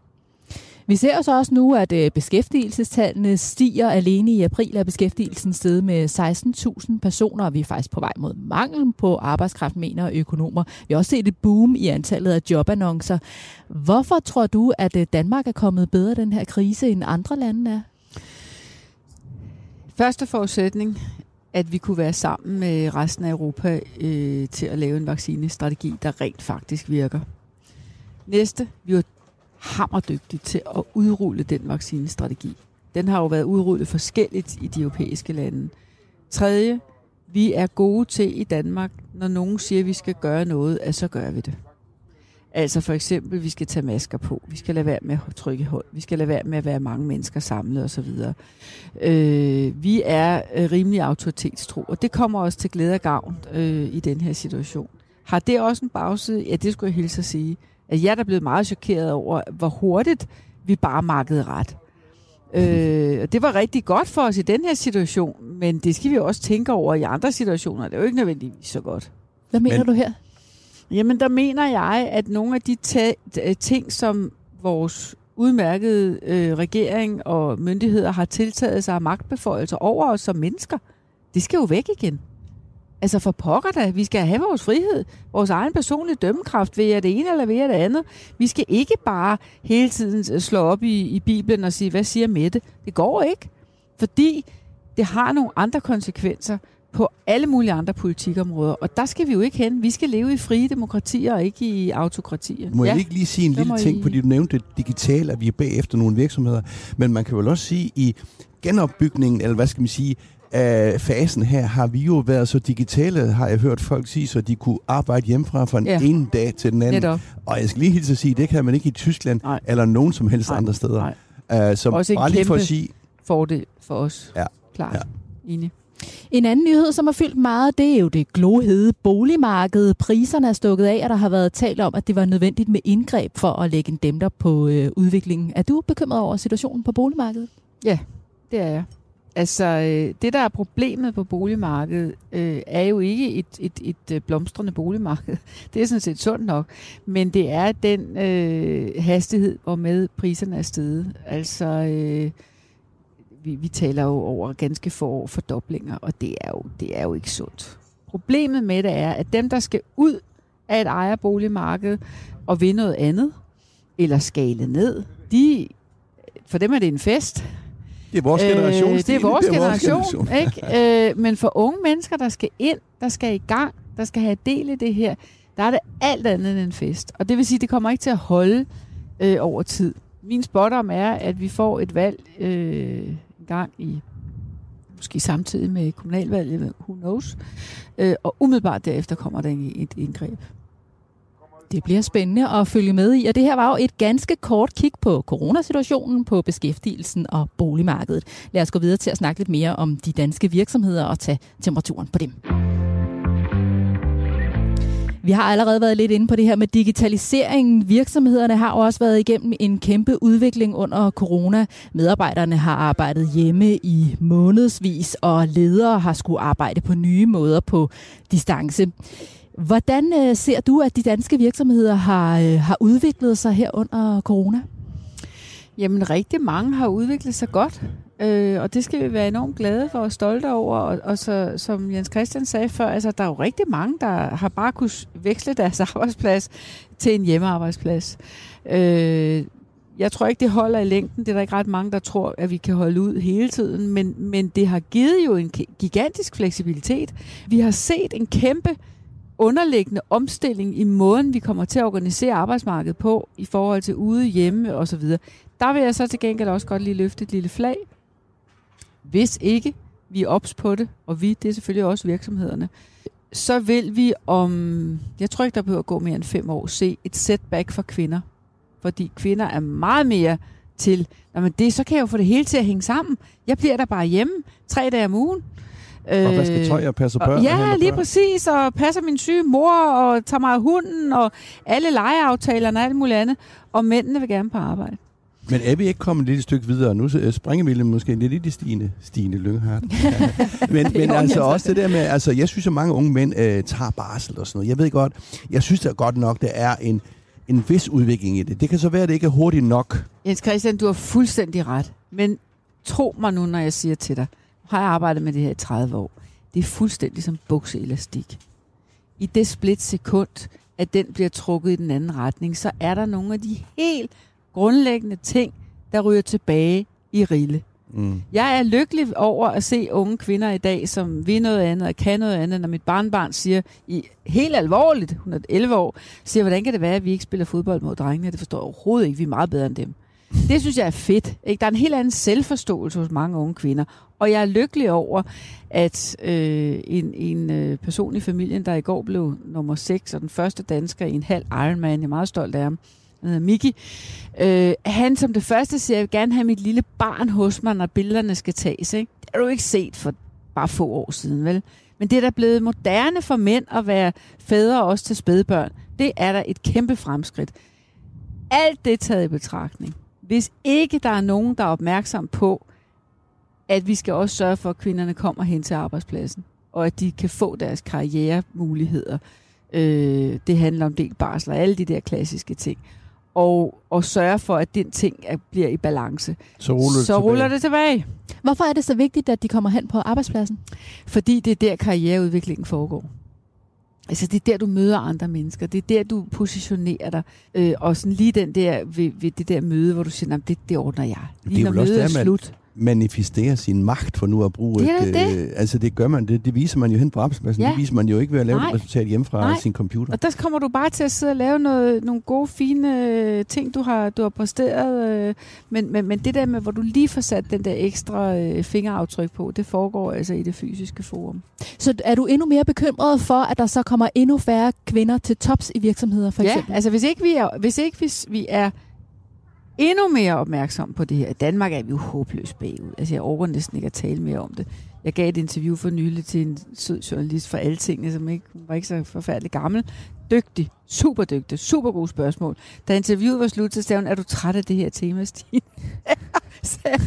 Vi ser så også nu, at øh, beskæftigelsestallene stiger. Alene i april er beskæftigelsen steget med 16.000 personer, og vi er faktisk på vej mod mangel på arbejdskraft, mener økonomer. Vi har også set et boom i antallet af jobannoncer. Hvorfor tror du, at øh, Danmark er kommet bedre den her krise, end andre lande er? Første forudsætning, at vi kunne være sammen med resten af Europa øh, til at lave en vaccinestrategi, der rent faktisk virker. Næste, vi var hammerdygtige til at udrulle den vaccinestrategi. Den har jo været udrullet forskelligt i de europæiske lande. Tredje, vi er gode til i Danmark, når nogen siger, at vi skal gøre noget, at så gør vi det. Altså for eksempel, vi skal tage masker på, vi skal lade være med at trykke hold, vi skal lade være med at være mange mennesker samlet osv. Øh, vi er øh, rimelig autoritetstro, og det kommer også til glæde og gavn øh, i den her situation. Har det også en bagside? Ja, det skulle jeg hilse at sige. At jeg er da blevet meget chokeret over, hvor hurtigt vi bare markede ret. Øh, det var rigtig godt for os i den her situation, men det skal vi også tænke over i andre situationer. Det er jo ikke nødvendigvis så godt. Hvad mener men, du her? Jamen, der mener jeg, at nogle af de øh, ting, som vores udmærkede øh, regering og myndigheder har tiltaget sig af magtbeføjelser over os som mennesker, det skal jo væk igen. Altså for pokker da, vi skal have vores frihed, vores egen personlige dømmekraft ved at det ene eller ved at det andet. Vi skal ikke bare hele tiden øh, slå op i, i Bibelen og sige, hvad siger Mette? Det går ikke, fordi det har nogle andre konsekvenser på alle mulige andre politikområder. Og der skal vi jo ikke hen. Vi skal leve i frie demokratier og ikke i autokratier. Må ja. jeg ikke lige sige en lille ting, I... fordi du nævnte det digitale, at vi er bagefter nogle virksomheder. Men man kan vel også sige, i genopbygningen, eller hvad skal man sige, af fasen her har vi jo været så digitale, har jeg hørt folk sige, så de kunne arbejde hjemmefra fra en ja. ene dag til den anden. Netop. Og jeg skal lige hilse at sige, det kan man ikke i Tyskland Nej. eller nogen som helst Nej. andre steder. Nej. Uh, så Også bare lige for at sige... fordel for os. Ja. Klart. Ja. Enig. En anden nyhed, som har fyldt meget, det er jo det glohede boligmarked. Priserne er stukket af, og der har været talt om, at det var nødvendigt med indgreb for at lægge en dæmper på øh, udviklingen. Er du bekymret over situationen på boligmarkedet? Ja, det er jeg. Altså, øh, det der er problemet på boligmarkedet, øh, er jo ikke et, et, et øh, blomstrende boligmarked. Det er sådan set sundt nok. Men det er den øh, hastighed, hvormed priserne er steget. Altså, øh, vi, vi taler jo over ganske få år fordoblinger, og det er, jo, det er jo ikke sundt. Problemet med det er, at dem, der skal ud af et ejerboligmarked og vinde noget andet, eller skale ned, de, for dem er det en fest. Det er vores generation. Øh, det er vores det er generation, vores generation. ikke? Øh, men for unge mennesker, der skal ind, der skal i gang, der skal have del i det her, der er det alt andet end en fest. Og det vil sige, at det kommer ikke til at holde øh, over tid. Min spot om er, at vi får et valg øh, gang i måske samtidig med kommunalvalget, who knows, øh, og umiddelbart derefter kommer der et indgreb. Det bliver spændende at følge med i, og det her var jo et ganske kort kig på coronasituationen, på beskæftigelsen og boligmarkedet. Lad os gå videre til at snakke lidt mere om de danske virksomheder og tage temperaturen på dem. Vi har allerede været lidt inde på det her med digitaliseringen. Virksomhederne har også været igennem en kæmpe udvikling under corona. Medarbejderne har arbejdet hjemme i månedsvis, og ledere har skulle arbejde på nye måder på distance. Hvordan øh, ser du, at de danske virksomheder har, øh, har udviklet sig her under corona? Jamen, rigtig mange har udviklet sig godt, øh, og det skal vi være enormt glade for og stolte over. Og, og så, som Jens Christian sagde før, altså, der er jo rigtig mange, der har bare kunnet veksle deres arbejdsplads til en hjemmearbejdsplads. Øh, jeg tror ikke, det holder i længden. Det er der ikke ret mange, der tror, at vi kan holde ud hele tiden. Men, men det har givet jo en gigantisk fleksibilitet. Vi har set en kæmpe underliggende omstilling i måden, vi kommer til at organisere arbejdsmarkedet på, i forhold til ude, hjemme osv. Der vil jeg så til gengæld også godt lige løfte et lille flag. Hvis ikke vi er ops på det, og vi, det er selvfølgelig også virksomhederne, så vil vi om, jeg tror ikke, der behøver at gå mere end fem år, se et setback for kvinder. Fordi kvinder er meget mere til, men det, så kan jeg jo få det hele til at hænge sammen. Jeg bliver der bare hjemme tre dage om ugen. Og hvad skal tøj og passer børn? Ja, lige børn. præcis, og passer min syge mor, og tager mig af hunden, og alle legeaftalerne og alt muligt andet. Og mændene vil gerne på arbejde. Men er vi ikke kommet lidt et stykke videre? Nu springer vi måske lidt i det stigende, stigende lynghardt. Men, men altså også det der med, altså jeg synes, at mange unge mænd øh, tager barsel og sådan noget. Jeg ved godt, jeg synes da godt nok, der er en, en vis udvikling i det. Det kan så være, at det ikke er hurtigt nok. Jens Christian, du har fuldstændig ret. Men tro mig nu, når jeg siger til dig, har jeg arbejdet med det her i 30 år. Det er fuldstændig som bukseelastik. I det split sekund, at den bliver trukket i den anden retning, så er der nogle af de helt grundlæggende ting, der ryger tilbage i rille. Mm. Jeg er lykkelig over at se unge kvinder i dag, som vil noget andet og kan noget andet, når mit barnbarn siger, i helt alvorligt, hun er 11 år, siger, hvordan kan det være, at vi ikke spiller fodbold mod drengene? Det forstår jeg overhovedet ikke, vi er meget bedre end dem. Det synes jeg er fedt. Ikke? Der er en helt anden selvforståelse hos mange unge kvinder. Og jeg er lykkelig over, at øh, en, en øh, person i familien, der i går blev nummer 6 og den første dansker i en halv Ironman, jeg er meget stolt af ham, han hedder Miki, øh, han som det første siger, jeg vil gerne have mit lille barn hos mig, når billederne skal tages. Ikke? Det har du ikke set for bare få år siden, vel? Men det er da blevet moderne for mænd at være fædre også til spædbørn. Det er da et kæmpe fremskridt. Alt det taget i betragtning. Hvis ikke der er nogen, der er opmærksom på, at vi skal også sørge for, at kvinderne kommer hen til arbejdspladsen, og at de kan få deres karrieremuligheder. Øh, det handler om del barsel og alle de der klassiske ting. Og, og sørge for, at den ting er, bliver i balance. Så ruller, det, så tilbage. ruller det tilbage. Hvorfor er det så vigtigt, at de kommer hen på arbejdspladsen? Fordi det er der, karriereudviklingen foregår. Altså det er der, du møder andre mennesker. Det er der, du positionerer dig. Øh, og sådan lige den der, ved, ved det der møde, hvor du siger, det, det ordner jeg. Lige det er når mødet er slut manifestere sin magt for nu at bruge det et... Det. Øh, altså det gør man, det, det viser man jo hen på arbejdspladsen. Ja. Det viser man jo ikke ved at lave Nej. et resultat hjemme fra Nej. sin computer. Og der kommer du bare til at sidde og lave noget, nogle gode, fine øh, ting, du har, du har præsteret. Øh, men, men, men det der med, hvor du lige får sat den der ekstra øh, fingeraftryk på, det foregår altså i det fysiske forum. Så er du endnu mere bekymret for, at der så kommer endnu færre kvinder til tops i virksomheder, for eksempel? Ja, altså hvis ikke vi er, hvis ikke vi, vi er endnu mere opmærksom på det her. I Danmark er vi jo håbløst bagud. Altså, jeg overgår næsten ikke at tale mere om det. Jeg gav et interview for nylig til en sød journalist fra Altinget, som ikke, var ikke så forfærdelig gammel. Dygtig, super dygtig, super gode spørgsmål. Da interviewet var slut, så sagde hun, er du træt af det her tema, Stine?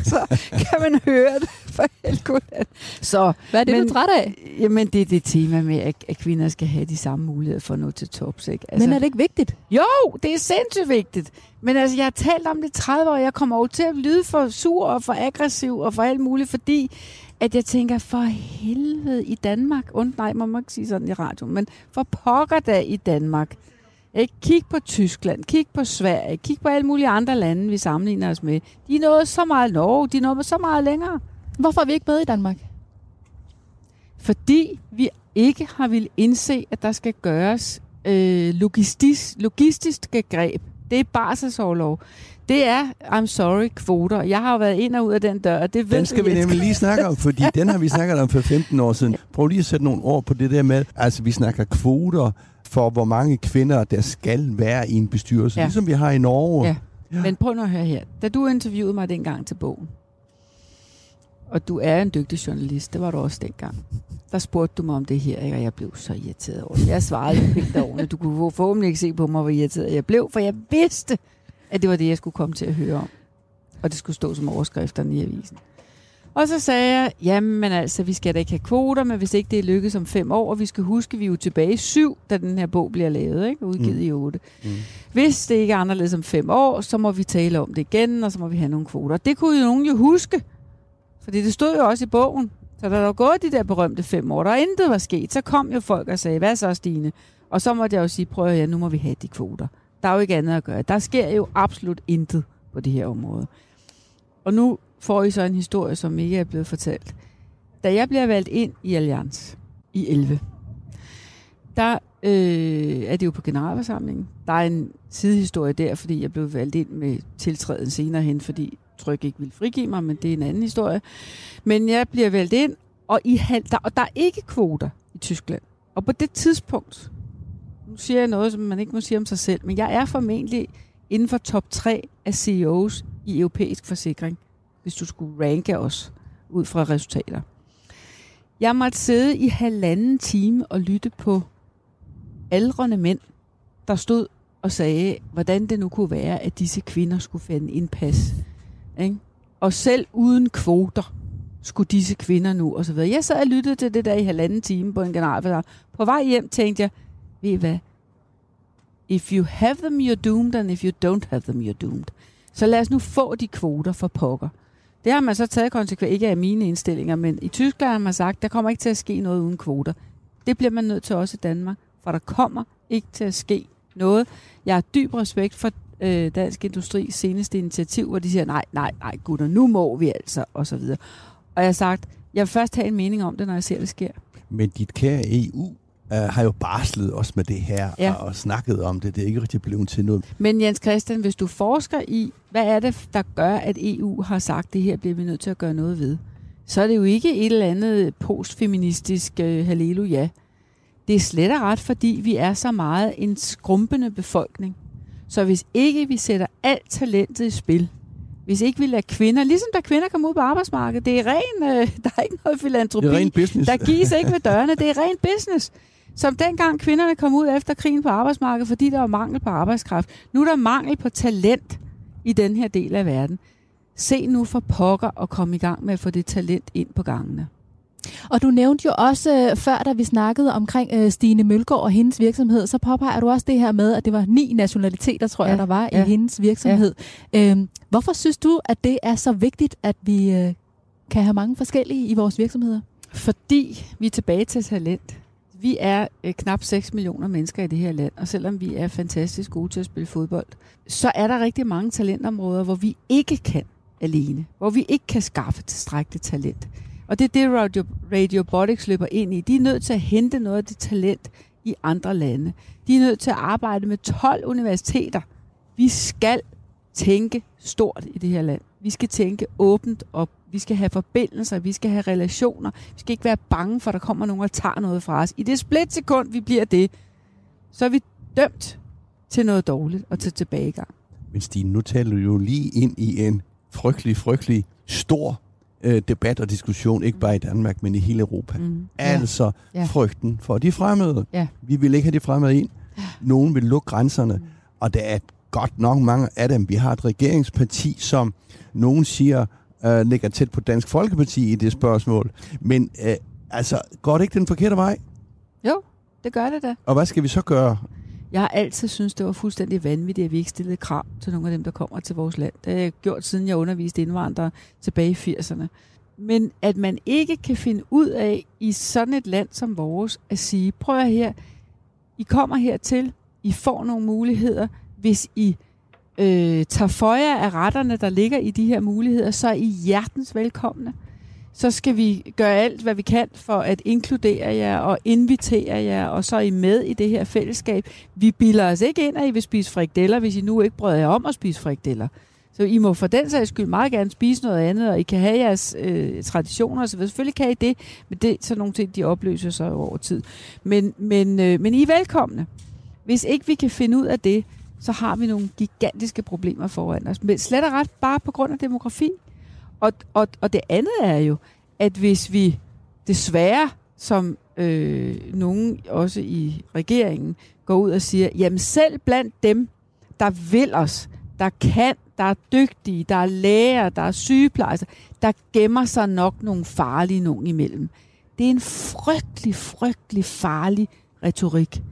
Så kan man høre det for helvede. Så, Hvad er det, men, du er træt af? Jamen, det er det tema med, at, at kvinder skal have de samme muligheder for at nå til tops. Ikke? Altså, men er det ikke vigtigt? Jo, det er sindssygt vigtigt. Men altså, jeg har talt om det i 30 år, og jeg kommer over til at lyde for sur og for aggressiv og for alt muligt, fordi at jeg tænker, for helvede i Danmark, und, nej, man må ikke sige sådan i radioen, men for pokker da i Danmark, ikke? Kig på Tyskland, kig på Sverige, kig på alle mulige andre lande, vi sammenligner os med. De er nået så meget Norge, de er nået så meget længere. Hvorfor er vi ikke med i Danmark? Fordi vi ikke har vil indse, at der skal gøres øh, logistisk, logistiske greb. Det er barselsårlov. Det er, I'm sorry, kvoter. Jeg har jo været ind og ud af den dør, og det ved Den skal vi nemlig lige snakke om, fordi den har vi snakket om for 15 år siden. Prøv lige at sætte nogle ord på det der med, altså vi snakker kvoter for, hvor mange kvinder der skal være i en bestyrelse, ja. ligesom vi har i Norge. Ja. ja. Men prøv nu at høre her. Da du interviewede mig dengang til bogen, og du er en dygtig journalist, det var du også dengang. Der spurgte du mig om det her, og jeg blev så irriteret over det. Jeg svarede pænt over Du kunne forhåbentlig ikke se på mig, hvor irriteret jeg blev, for jeg vidste, at det var det, jeg skulle komme til at høre om. Og det skulle stå som overskrifterne i avisen. Og så sagde jeg, jamen altså, vi skal da ikke have kvoter, men hvis ikke det er lykkedes om fem år, og vi skal huske, at vi er jo tilbage i syv, da den her bog bliver lavet, ikke? udgivet mm. i otte. Mm. Hvis det ikke er anderledes om fem år, så må vi tale om det igen, og så må vi have nogle kvoter. Det kunne jo nogen jo huske, fordi det stod jo også i bogen. Så da der var gået de der berømte fem år, der intet var sket, så kom jo folk og sagde, hvad så Stine? Og så måtte jeg jo sige, prøv at ja, nu må vi have de kvoter. Der er jo ikke andet at gøre. Der sker jo absolut intet på det her område. Og nu får I så en historie, som ikke er blevet fortalt. Da jeg bliver valgt ind i Allianz i 11, der øh, er det jo på generalforsamlingen. Der er en sidehistorie der, fordi jeg blev valgt ind med tiltræden senere hen, fordi Tryk ikke ville frigive mig, men det er en anden historie. Men jeg bliver valgt ind, Og, i, der, og der er ikke kvoter i Tyskland. Og på det tidspunkt, nu siger jeg noget, som man ikke må sige om sig selv, men jeg er formentlig inden for top 3 af CEOs i europæisk forsikring, hvis du skulle ranke os ud fra resultater. Jeg måtte sidde i halvanden time og lytte på aldrende mænd, der stod og sagde, hvordan det nu kunne være, at disse kvinder skulle finde indpas. Ikke? Og selv uden kvoter skulle disse kvinder nu, og så videre. Jeg sad og lyttede til det der i halvanden time på en generalforsamling. På vej hjem tænkte jeg, ved I hvad? If you have them, you're doomed, and if you don't have them, you're doomed. Så lad os nu få de kvoter for pokker. Det har man så taget konsekvent, ikke af mine indstillinger, men i Tyskland har man sagt, der kommer ikke til at ske noget uden kvoter. Det bliver man nødt til også i Danmark, for der kommer ikke til at ske noget. Jeg har dyb respekt for øh, Dansk Industris seneste initiativ, hvor de siger, nej, nej, nej, gutter, nu må vi altså, og så videre. Og jeg har sagt, jeg vil først have en mening om det, når jeg ser, det sker. Men dit kære EU øh, har jo barslet også med det her ja. og, og snakket om det. Det er ikke rigtig blevet til noget. Men Jens Christian, hvis du forsker i, hvad er det, der gør, at EU har sagt, det her bliver vi nødt til at gøre noget ved, så er det jo ikke et eller andet postfeministisk uh, halleluja. Det er slet og ret, fordi vi er så meget en skrumpende befolkning. Så hvis ikke vi sætter alt talentet i spil, hvis ikke vi lader kvinder, ligesom da kvinder kommer ud på arbejdsmarkedet, det er ren, øh, der er ikke noget filantropi. Det er ren business. Der gives ikke ved dørene, det er ren business. Som dengang kvinderne kom ud efter krigen på arbejdsmarkedet, fordi der var mangel på arbejdskraft. Nu er der mangel på talent i den her del af verden. Se nu for pokker og komme i gang med at få det talent ind på gangene. Og du nævnte jo også øh, før, da vi snakkede omkring øh, Stine Mølgaard og hendes virksomhed, så påpeger du også det her med, at det var ni nationaliteter, tror ja, jeg, der var ja. i hendes virksomhed. Ja. Øhm, hvorfor synes du, at det er så vigtigt, at vi øh, kan have mange forskellige i vores virksomheder? Fordi vi er tilbage til talent. Vi er øh, knap 6 millioner mennesker i det her land, og selvom vi er fantastisk gode til at spille fodbold, så er der rigtig mange talentområder, hvor vi ikke kan alene, hvor vi ikke kan skaffe tilstrækkeligt talent. Og det er det, Radio, Radiobotics løber ind i. De er nødt til at hente noget af det talent i andre lande. De er nødt til at arbejde med 12 universiteter. Vi skal tænke stort i det her land. Vi skal tænke åbent og vi skal have forbindelser. Vi skal have relationer. Vi skal ikke være bange for, at der kommer nogen og tager noget fra os. I det splitsekund, vi bliver det, så er vi dømt til noget dårligt og til tilbagegang. Men Stine, nu taler du jo lige ind i en frygtelig, frygtelig stor øh, debat og diskussion, ikke bare i Danmark, men i hele Europa. Mm. Altså ja. frygten for de fremmede. Ja. Vi vil ikke have de fremmede ind. Nogen vil lukke grænserne, mm. og der er godt nok mange af dem. Vi har et regeringsparti, som nogen siger øh, ligger tæt på Dansk Folkeparti i det spørgsmål. Men øh, altså, går det ikke den forkerte vej? Jo, det gør det da. Og hvad skal vi så gøre? Jeg har altid synes det var fuldstændig vanvittigt, at vi ikke stillede krav til nogle af dem, der kommer til vores land. Det har jeg gjort, siden jeg underviste indvandrere tilbage i 80'erne. Men at man ikke kan finde ud af i sådan et land som vores, at sige, prøv her, I kommer hertil, I får nogle muligheder. Hvis I øh, tager for jer af retterne, der ligger i de her muligheder, så er I hjertens velkomne så skal vi gøre alt, hvad vi kan for at inkludere jer og invitere jer, og så er I med i det her fællesskab. Vi bilder os ikke ind, at I vil spise frikdeller, hvis I nu ikke brød jer om at spise frikdeller. Så I må for den sags skyld meget gerne spise noget andet, og I kan have jeres øh, traditioner så Selvfølgelig kan I det, men det er sådan nogle ting, de opløser sig over tid. Men, men, øh, men I er velkomne. Hvis ikke vi kan finde ud af det, så har vi nogle gigantiske problemer foran os. Men slet og ret bare på grund af demografi. Og, og, og det andet er jo, at hvis vi desværre, som øh, nogen også i regeringen, går ud og siger, jamen selv blandt dem, der vil os, der kan, der er dygtige, der er læger, der er sygeplejersker, der gemmer sig nok nogle farlige nogen imellem. Det er en frygtelig, frygtelig farlig retorik.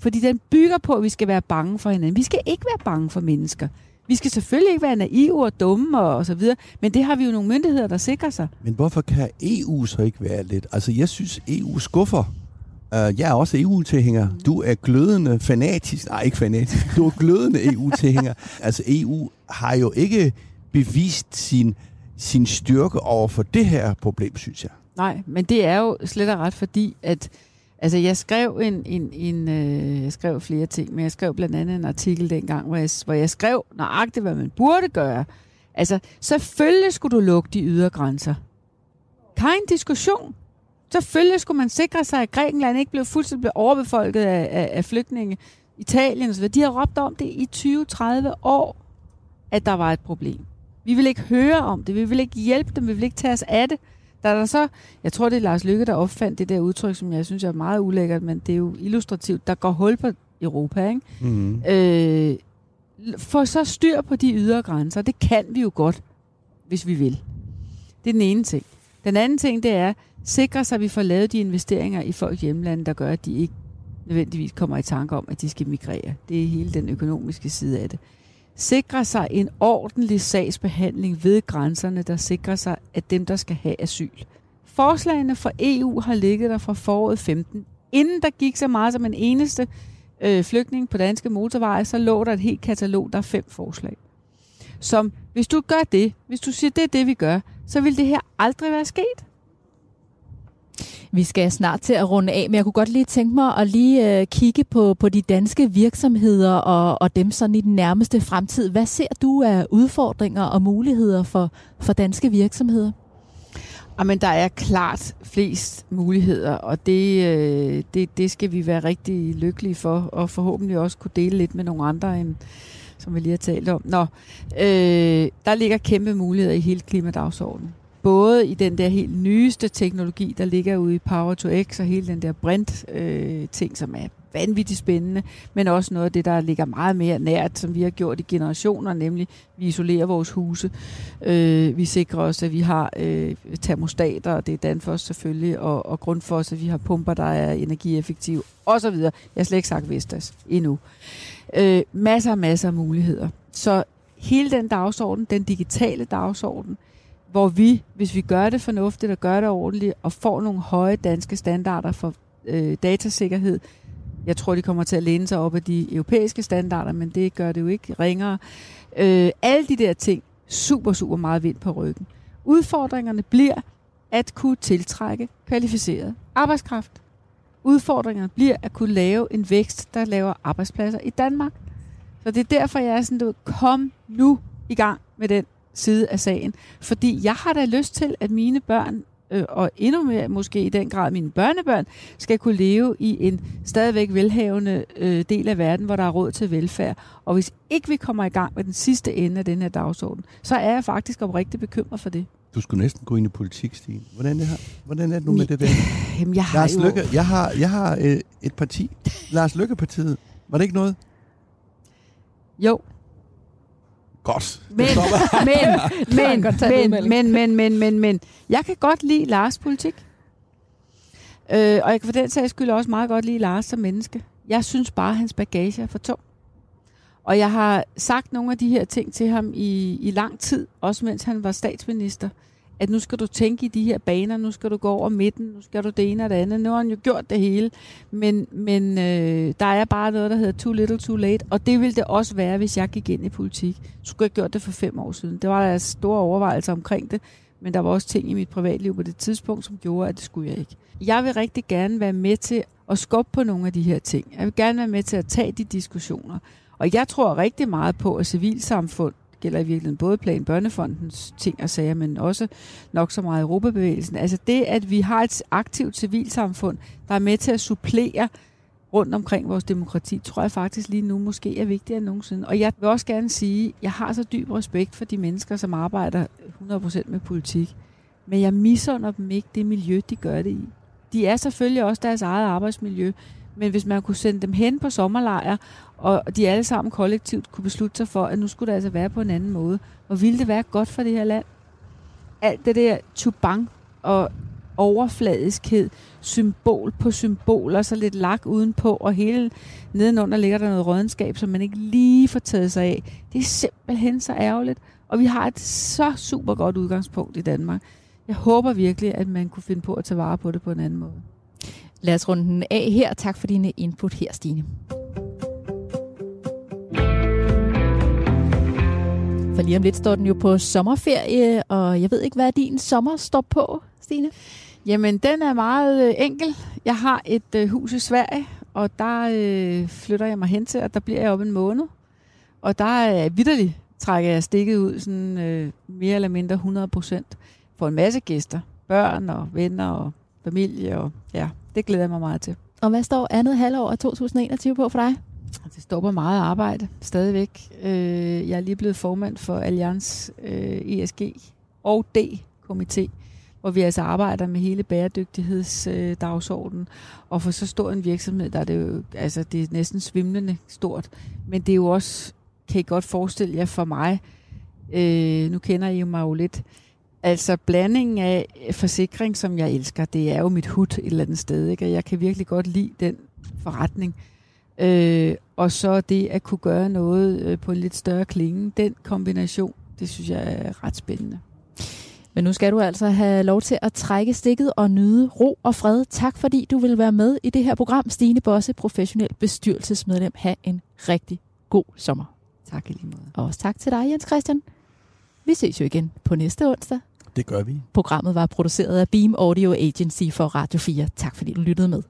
Fordi den bygger på, at vi skal være bange for hinanden. Vi skal ikke være bange for mennesker. Vi skal selvfølgelig ikke være naive og dumme og, og så videre, men det har vi jo nogle myndigheder, der sikrer sig. Men hvorfor kan EU så ikke være lidt? Altså, jeg synes, EU skuffer. Uh, jeg er også EU-tilhænger. Mm. Du er glødende fanatisk. Nej, ikke fanatisk. Du er glødende EU-tilhænger. altså, EU har jo ikke bevist sin, sin styrke over for det her problem, synes jeg. Nej, men det er jo slet og ret, fordi at Altså, jeg skrev en, en, en øh, jeg skrev flere ting, men jeg skrev blandt andet en artikel dengang, hvor jeg, hvor jeg skrev nøjagtigt, hvad man burde gøre. Altså, selvfølgelig skulle du lukke de ydre grænser. Kein diskussion. Selvfølgelig skulle man sikre sig, at Grækenland ikke blev fuldstændig overbefolket af, af, af flygtninge. Italien osv. De har råbt om det i 20-30 år, at der var et problem. Vi vil ikke høre om det, vi vil ikke hjælpe dem, vi vil ikke tage os af det. Der er der så, jeg tror det er Lars Lykke, der opfandt det der udtryk, som jeg synes er meget ulækkert, men det er jo illustrativt. Der går hul på Europa, ikke? Mm. Øh, få så styr på de ydre grænser. Det kan vi jo godt, hvis vi vil. Det er den ene ting. Den anden ting, det er, sikre sig, at vi får lavet de investeringer i folks hjemlande, der gør, at de ikke nødvendigvis kommer i tanke om, at de skal migrere. Det er hele den økonomiske side af det. Sikre sig en ordentlig sagsbehandling ved grænserne, der sikrer sig, at dem, der skal have asyl. Forslagene fra EU har ligget der fra foråret 15. Inden der gik så meget som en eneste øh, flygtning på danske motorveje, så lå der et helt katalog, der er fem forslag. Som, hvis du gør det, hvis du siger, det er det, vi gør, så vil det her aldrig være sket. Vi skal snart til at runde af, men jeg kunne godt lige tænke mig at lige øh, kigge på, på de danske virksomheder og, og dem sådan i den nærmeste fremtid. Hvad ser du af udfordringer og muligheder for, for danske virksomheder? Jamen, der er klart flest muligheder, og det, øh, det, det skal vi være rigtig lykkelige for, og forhåbentlig også kunne dele lidt med nogle andre, end, som vi lige har talt om. Nå, øh, der ligger kæmpe muligheder i hele klimadagsordenen. Både i den der helt nyeste teknologi, der ligger ude i Power to X, og hele den der brint-ting, øh, som er vanvittigt spændende, men også noget af det, der ligger meget mere nært, som vi har gjort i generationer, nemlig vi isolerer vores huse. Øh, vi sikrer os, at vi har øh, termostater, og det er Danfoss selvfølgelig, og, og Grundfos, at vi har pumper, der er energieffektive, osv. Jeg har slet ikke sagt Vestas endnu. Øh, masser og masser af muligheder. Så hele den dagsorden, den digitale dagsorden, hvor vi, hvis vi gør det fornuftigt og gør det ordentligt, og får nogle høje danske standarder for øh, datasikkerhed, jeg tror, de kommer til at læne sig op af de europæiske standarder, men det gør det jo ikke ringere. Øh, alle de der ting, super, super meget vind på ryggen. Udfordringerne bliver at kunne tiltrække kvalificeret arbejdskraft. Udfordringerne bliver at kunne lave en vækst, der laver arbejdspladser i Danmark. Så det er derfor, jeg er sådan, du kom nu i gang med den side af sagen. Fordi jeg har da lyst til, at mine børn øh, og endnu mere måske i den grad mine børnebørn, skal kunne leve i en stadigvæk velhavende øh, del af verden, hvor der er råd til velfærd. Og hvis ikke vi kommer i gang med den sidste ende af den her dagsorden, så er jeg faktisk oprigtigt bekymret for det. Du skulle næsten gå ind i politik, Stine. Hvordan er det, her? Hvordan er det nu med det der? Jamen, jeg har Lars jo... Lykke, jeg har, jeg har øh, et parti. Lars Lykke-partiet. Var det ikke noget? Jo, Godt. men, men, men, men, men, men, men, men, men, jeg kan godt lide Lars politik. Øh, og jeg kan for den sags skyld også meget godt lide Lars som menneske. Jeg synes bare, at hans bagage er for tung. Og jeg har sagt nogle af de her ting til ham i, i lang tid, også mens han var statsminister, at nu skal du tænke i de her baner, nu skal du gå over midten, nu skal du det ene og det andet. Nu har han jo gjort det hele, men, men øh, der er bare noget, der hedder too little, too late, og det ville det også være, hvis jeg gik ind i politik. Skulle jeg have gjort det for fem år siden. Det var der store overvejelser omkring det, men der var også ting i mit privatliv på det tidspunkt, som gjorde, at det skulle jeg ikke. Jeg vil rigtig gerne være med til at skubbe på nogle af de her ting. Jeg vil gerne være med til at tage de diskussioner. Og jeg tror rigtig meget på, at civilsamfund gælder i virkeligheden både Plan Børnefondens ting og sager, men også nok så meget Europabevægelsen. Altså det, at vi har et aktivt civilsamfund, der er med til at supplere rundt omkring vores demokrati, tror jeg faktisk lige nu måske er vigtigere end nogensinde. Og jeg vil også gerne sige, at jeg har så dyb respekt for de mennesker, som arbejder 100% med politik. Men jeg misunder dem ikke det miljø, de gør det i. De er selvfølgelig også deres eget arbejdsmiljø, men hvis man kunne sende dem hen på sommerlejr, og de alle sammen kollektivt kunne beslutte sig for, at nu skulle det altså være på en anden måde, Og ville det være godt for det her land? Alt det der tubang og overfladiskhed, symbol på symbol, og så lidt lak udenpå, og hele nedenunder ligger der noget rådenskab, som man ikke lige får taget sig af. Det er simpelthen så ærgerligt, og vi har et så super godt udgangspunkt i Danmark. Jeg håber virkelig, at man kunne finde på at tage vare på det på en anden måde. Lad os runde den af her. Tak for dine input her, Stine. For lige om lidt står den jo på sommerferie, og jeg ved ikke, hvad din sommer står på, Stine? Jamen, den er meget øh, enkel. Jeg har et øh, hus i Sverige, og der øh, flytter jeg mig hen til, og der bliver jeg op en måned. Og der er vidderligt trækker jeg stikket ud sådan øh, mere eller mindre 100 procent for en masse gæster. Børn og venner og familie, og ja, det glæder jeg mig meget til. Og hvad står andet halvår af 2021 på for dig? Altså, det står på meget arbejde stadigvæk. Øh, jeg er lige blevet formand for Allianz øh, ESG og D-komité, hvor vi altså arbejder med hele bæredygtighedsdagsordenen. Og for så stor en virksomhed, der er det jo altså, det er næsten svimlende stort. Men det er jo også, kan I godt forestille jer for mig, øh, nu kender I jo mig jo lidt, Altså blandingen af forsikring, som jeg elsker, det er jo mit hud et eller andet sted. Ikke? Og jeg kan virkelig godt lide den forretning. Øh, og så det at kunne gøre noget øh, på en lidt større klinge, den kombination, det synes jeg er ret spændende. Men nu skal du altså have lov til at trække stikket og nyde ro og fred. Tak fordi du vil være med i det her program. Stine Bosse, professionel bestyrelsesmedlem. Ha' en rigtig god sommer. Tak i lige måde. Og også tak til dig, Jens Christian. Vi ses jo igen på næste onsdag. Det gør vi. Programmet var produceret af Beam Audio Agency for Radio 4. Tak fordi du lyttede med.